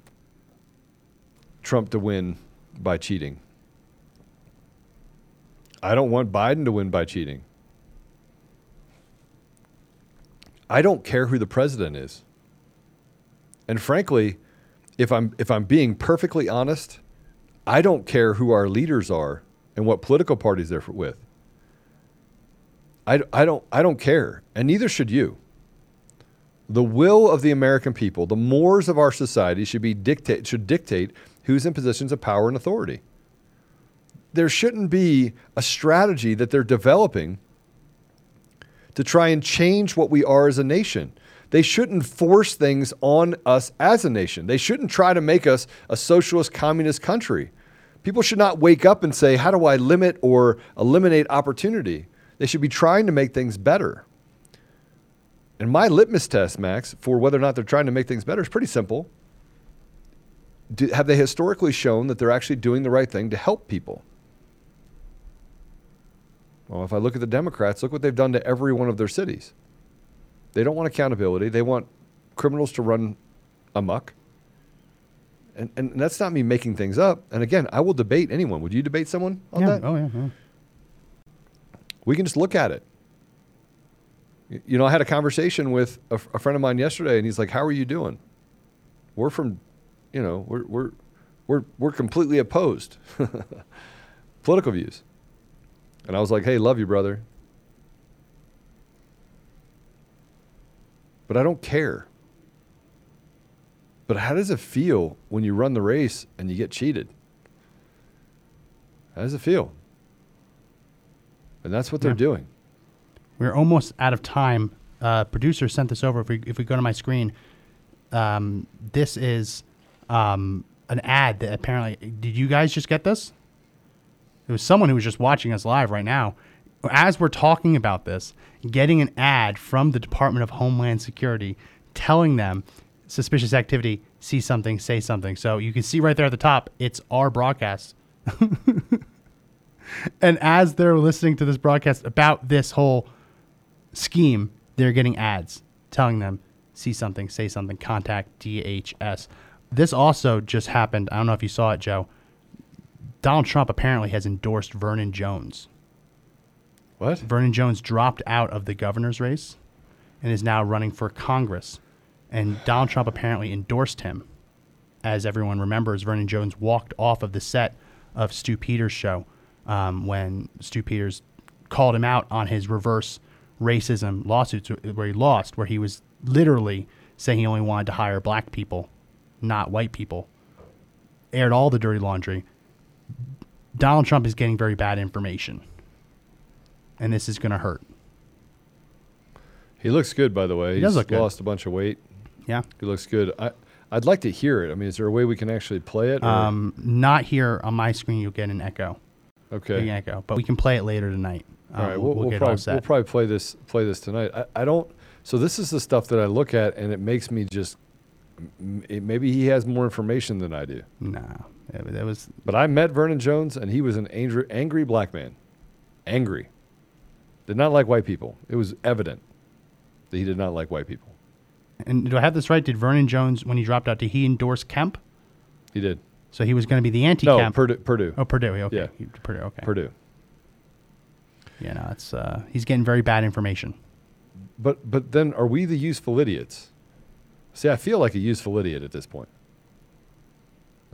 Speaker 2: Trump to win by cheating. I don't want Biden to win by cheating. I don't care who the president is. And frankly, if I'm if I'm being perfectly honest, I don't care who our leaders are and what political parties they're with. I, I don't I don't care, and neither should you. The will of the American people, the mores of our society should be dictate should dictate who's in positions of power and authority. There shouldn't be a strategy that they're developing to try and change what we are as a nation. They shouldn't force things on us as a nation. They shouldn't try to make us a socialist communist country. People should not wake up and say, How do I limit or eliminate opportunity? They should be trying to make things better. And my litmus test, Max, for whether or not they're trying to make things better is pretty simple do, have they historically shown that they're actually doing the right thing to help people? Well, if I look at the Democrats, look what they've done to every one of their cities. They don't want accountability. They want criminals to run amok. And, and that's not me making things up. And again, I will debate anyone. Would you debate someone on
Speaker 1: yeah.
Speaker 2: that?
Speaker 1: Oh, yeah, yeah.
Speaker 2: We can just look at it. You know, I had a conversation with a, a friend of mine yesterday, and he's like, How are you doing? We're from you know, we're we're we're we're completely opposed. political views. And I was like, hey, love you, brother. But I don't care. But how does it feel when you run the race and you get cheated? How does it feel? And that's what they're doing.
Speaker 1: We're almost out of time. Uh, producer sent this over. If we, if we go to my screen, um, this is um, an ad that apparently. Did you guys just get this? It was someone who was just watching us live right now. As we're talking about this, getting an ad from the Department of Homeland Security telling them suspicious activity, see something, say something. So you can see right there at the top, it's our broadcast. and as they're listening to this broadcast about this whole scheme, they're getting ads telling them, see something, say something, contact DHS. This also just happened. I don't know if you saw it, Joe. Donald Trump apparently has endorsed Vernon Jones.
Speaker 2: What?
Speaker 1: Vernon Jones dropped out of the governor's race and is now running for Congress. And Donald Trump apparently endorsed him. As everyone remembers, Vernon Jones walked off of the set of Stu Peters' show um, when Stu Peters called him out on his reverse racism lawsuits where he lost, where he was literally saying he only wanted to hire black people, not white people. Aired all the dirty laundry. Donald Trump is getting very bad information. And this is going to hurt.
Speaker 2: He looks good, by the way.
Speaker 1: He does
Speaker 2: He's
Speaker 1: look good.
Speaker 2: lost a bunch of weight.
Speaker 1: Yeah.
Speaker 2: He looks good. I, I'd like to hear it. I mean, is there a way we can actually play it? or-
Speaker 1: Um, not here on my screen. You'll get an echo.
Speaker 2: okay.
Speaker 1: An echo, but we can play it later tonight. Um,
Speaker 2: All right, we'll, we'll,
Speaker 1: get
Speaker 2: probably,
Speaker 1: all set.
Speaker 2: we'll probably play this play this tonight. I, I don't. So this is the stuff that I look at, and it makes me just. Maybe he has more information than I do.
Speaker 1: no, it, it was
Speaker 2: But I met Vernon Jones, and he was an angry, angry black man. Angry. Did not like white people. It was evident that he did not like white people.
Speaker 1: And do I have this right? Did Vernon Jones, when he dropped out, did he endorse Kemp?
Speaker 2: He did.
Speaker 1: So he was going to be the anti-Kemp.
Speaker 2: Perdue. Perdue.
Speaker 1: oh, Perdue. Okay.
Speaker 2: Yeah.
Speaker 1: He- Perdue. Okay.
Speaker 2: Perdue.
Speaker 1: Yeah, no, it's uh, he's getting very bad information.
Speaker 2: But but then are we the useful idiots? See, I feel like a useful idiot at this point.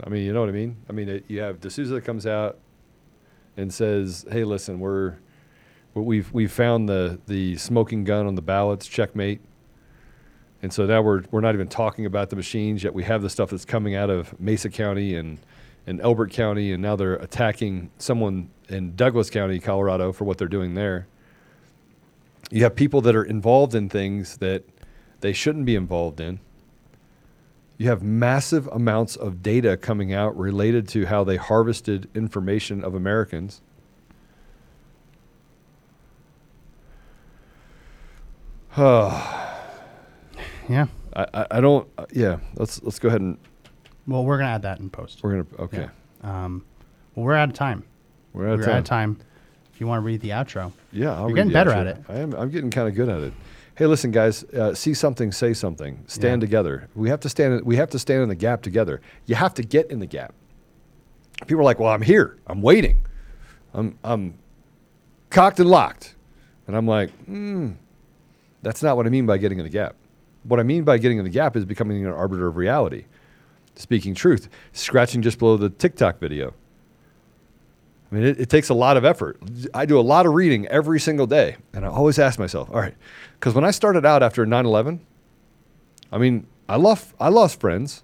Speaker 2: I mean, you know what I mean? I mean, it, you have D'Souza that comes out and says, "Hey, listen, we're we- we've we've found the the smoking gun on the ballots, checkmate." And so now we're we're not even talking about the machines yet. We have the stuff that's coming out of Mesa County and and Elbert County, and now they're attacking someone in Douglas County, Colorado, for what they're doing there you have people that are involved in things that they shouldn't be involved in. You have massive amounts of data coming out related to how they harvested information of Americans.
Speaker 1: Yeah.
Speaker 2: I, I, I don't. uh, yeah, let's let's go ahead and
Speaker 1: Well, we're gonna add that in post.
Speaker 2: we're gonna. Okay.
Speaker 1: Um, well, we're out of time.
Speaker 2: we're out of
Speaker 1: we're
Speaker 2: time.
Speaker 1: out of time. If you want to read the outro,
Speaker 2: Yeah, I'll
Speaker 1: You're
Speaker 2: read
Speaker 1: getting
Speaker 2: the
Speaker 1: better
Speaker 2: outro.
Speaker 1: at it.
Speaker 2: I am. I'm getting kind of good at it. Hey, listen, guys. Uh, see something, say something. Stand
Speaker 1: Yeah.
Speaker 2: together. We have to stand. We have to stand in the gap together. You have to get in the gap. People are like, "Well, I'm here. I'm waiting. I'm I'm cocked and locked," and I'm like, mm, "That's not what I mean by getting in the gap. What I mean by getting in the gap is becoming an arbiter of reality, speaking truth, scratching just below the TikTok video." I mean, it, it takes a lot of effort. I do a lot of reading every single day. And I always ask myself, all right, because when I started out after 9 11, I mean, I lost, I lost friends.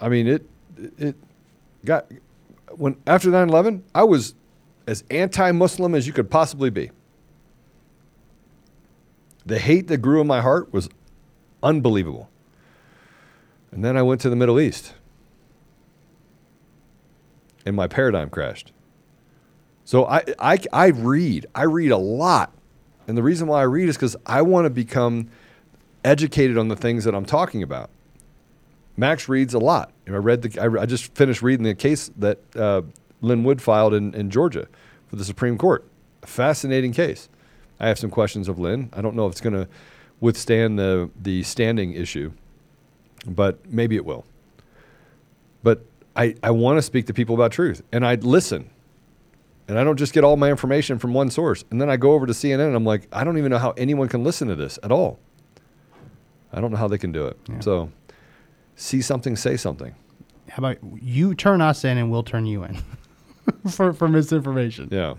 Speaker 2: I mean, it, it got, when after 9 11, I was as anti Muslim as you could possibly be. The hate that grew in my heart was unbelievable. And then I went to the Middle East and my paradigm crashed. So I, I, I read. I read a lot. And the reason why I read is because I want to become educated on the things that I'm talking about. Max reads a lot. I read the. I, I just finished reading the case that uh, Lin Wood filed in, in Georgia for the Supreme Court. A fascinating case. I have some questions of Lin. I don't know if it's going to withstand the the standing issue, but maybe it will. But I, I want to speak to people about truth and I listen. And I don't just get all my information from one source. And then I go over to CNN and I'm like, I don't even know how anyone can listen to this at all. I don't know how they can do it. So see something, say something.
Speaker 1: How about you turn us in and we'll turn you in for for misinformation?
Speaker 2: Yeah.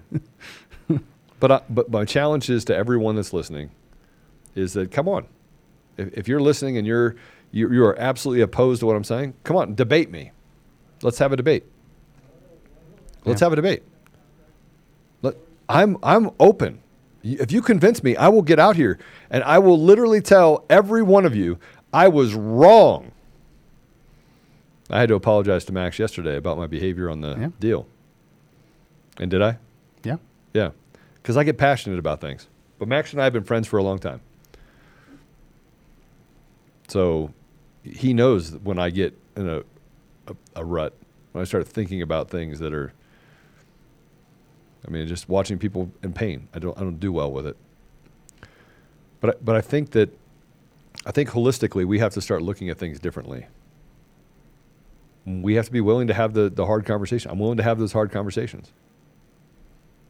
Speaker 2: but I, but my challenge is to everyone that's listening, is that come on, if, if you're listening and you're you, you are absolutely opposed to what I'm saying, come on, debate me. Let's have a debate. Let's
Speaker 1: Yeah.
Speaker 2: have a debate. Let, I'm I'm open. If you convince me, I will get out here and I will literally tell every one of you I was wrong. I had to apologize to Max yesterday about my behavior on the
Speaker 1: Yeah.
Speaker 2: deal. And did I?
Speaker 1: Yeah.
Speaker 2: Yeah, because I get passionate about things. But Max and I have been friends for a long time. So he knows when I get in a, a, a rut, when I start thinking about things that are, I mean, just watching people in pain, I don't, I don't do well with it. But, I, but I think that, I think holistically, we have to start looking at things differently. We have to be willing to have the, the hard conversation. I'm willing to have those hard conversations.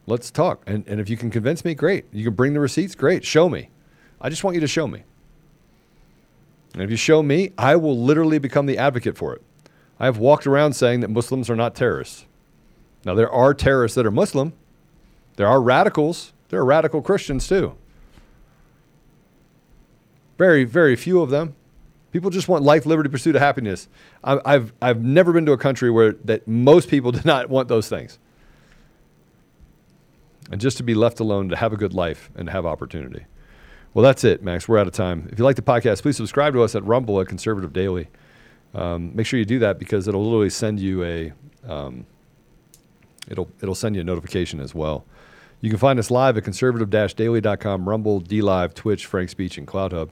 Speaker 2: Let's talk. And, and if you can convince me, great. You can bring the receipts, great. Show me. I just want you to show me. And if you show me, I will literally become the advocate for it. I have walked around saying that Muslims are not terrorists. Now, there are terrorists that are Muslim, there are radicals, there are radical Christians too. Very, very few of them. People just want life, liberty, pursuit of happiness. I, I've, I've never been to a country where that most people do not want those things. And just to be left alone, to have a good life and to have opportunity. Well, that's it, Max. We're out of time. If you like the podcast, please subscribe to us at Rumble at Conservative Daily. Um, make sure you do that because it'll literally send you a um, it'll it'll send you a notification as well. You can find us live at conservative-daily.com, Rumble, D Live, Twitch, Frank Speech, and CloutHub.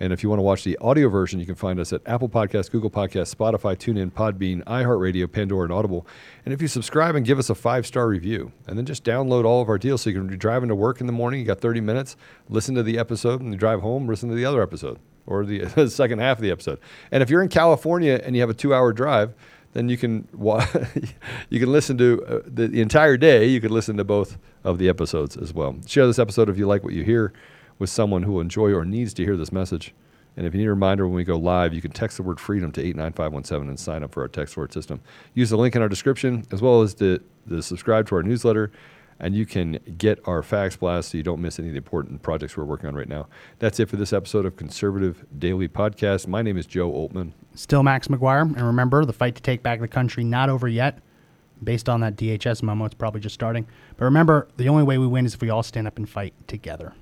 Speaker 2: And if you want to watch the audio version, you can find us at Apple Podcasts, Google Podcasts, Spotify, TuneIn, Podbean, iHeartRadio, Pandora, and Audible. And if you subscribe and give us a five star review, and then just download all of our deals so you can be driving to work in the morning, you got 30 minutes, listen to the episode, and drive home, listen to the other episode or the, the second half of the episode. And if you're in California and you have a two hour drive, then you can wa- you can listen to uh, the, the entire day. You can listen to both of the episodes as well. Share this episode if you like what you hear with someone who will enjoy or needs to hear this message. And if you need a reminder when we go live, you can text the word freedom to 89517 and sign up for our text word system. Use the link in our description as well as the, the subscribe to our newsletter, and you can get our fax blast so you don't miss any of the important projects we're working on right now. That's it for this episode of Conservative Daily Podcast. My name is Joe Oltmann.
Speaker 1: Still Max McGuire. And remember, the fight to take back the country not over yet. Based on that DHS memo, it's probably just starting. But remember, the only way we win is if we all stand up and fight together.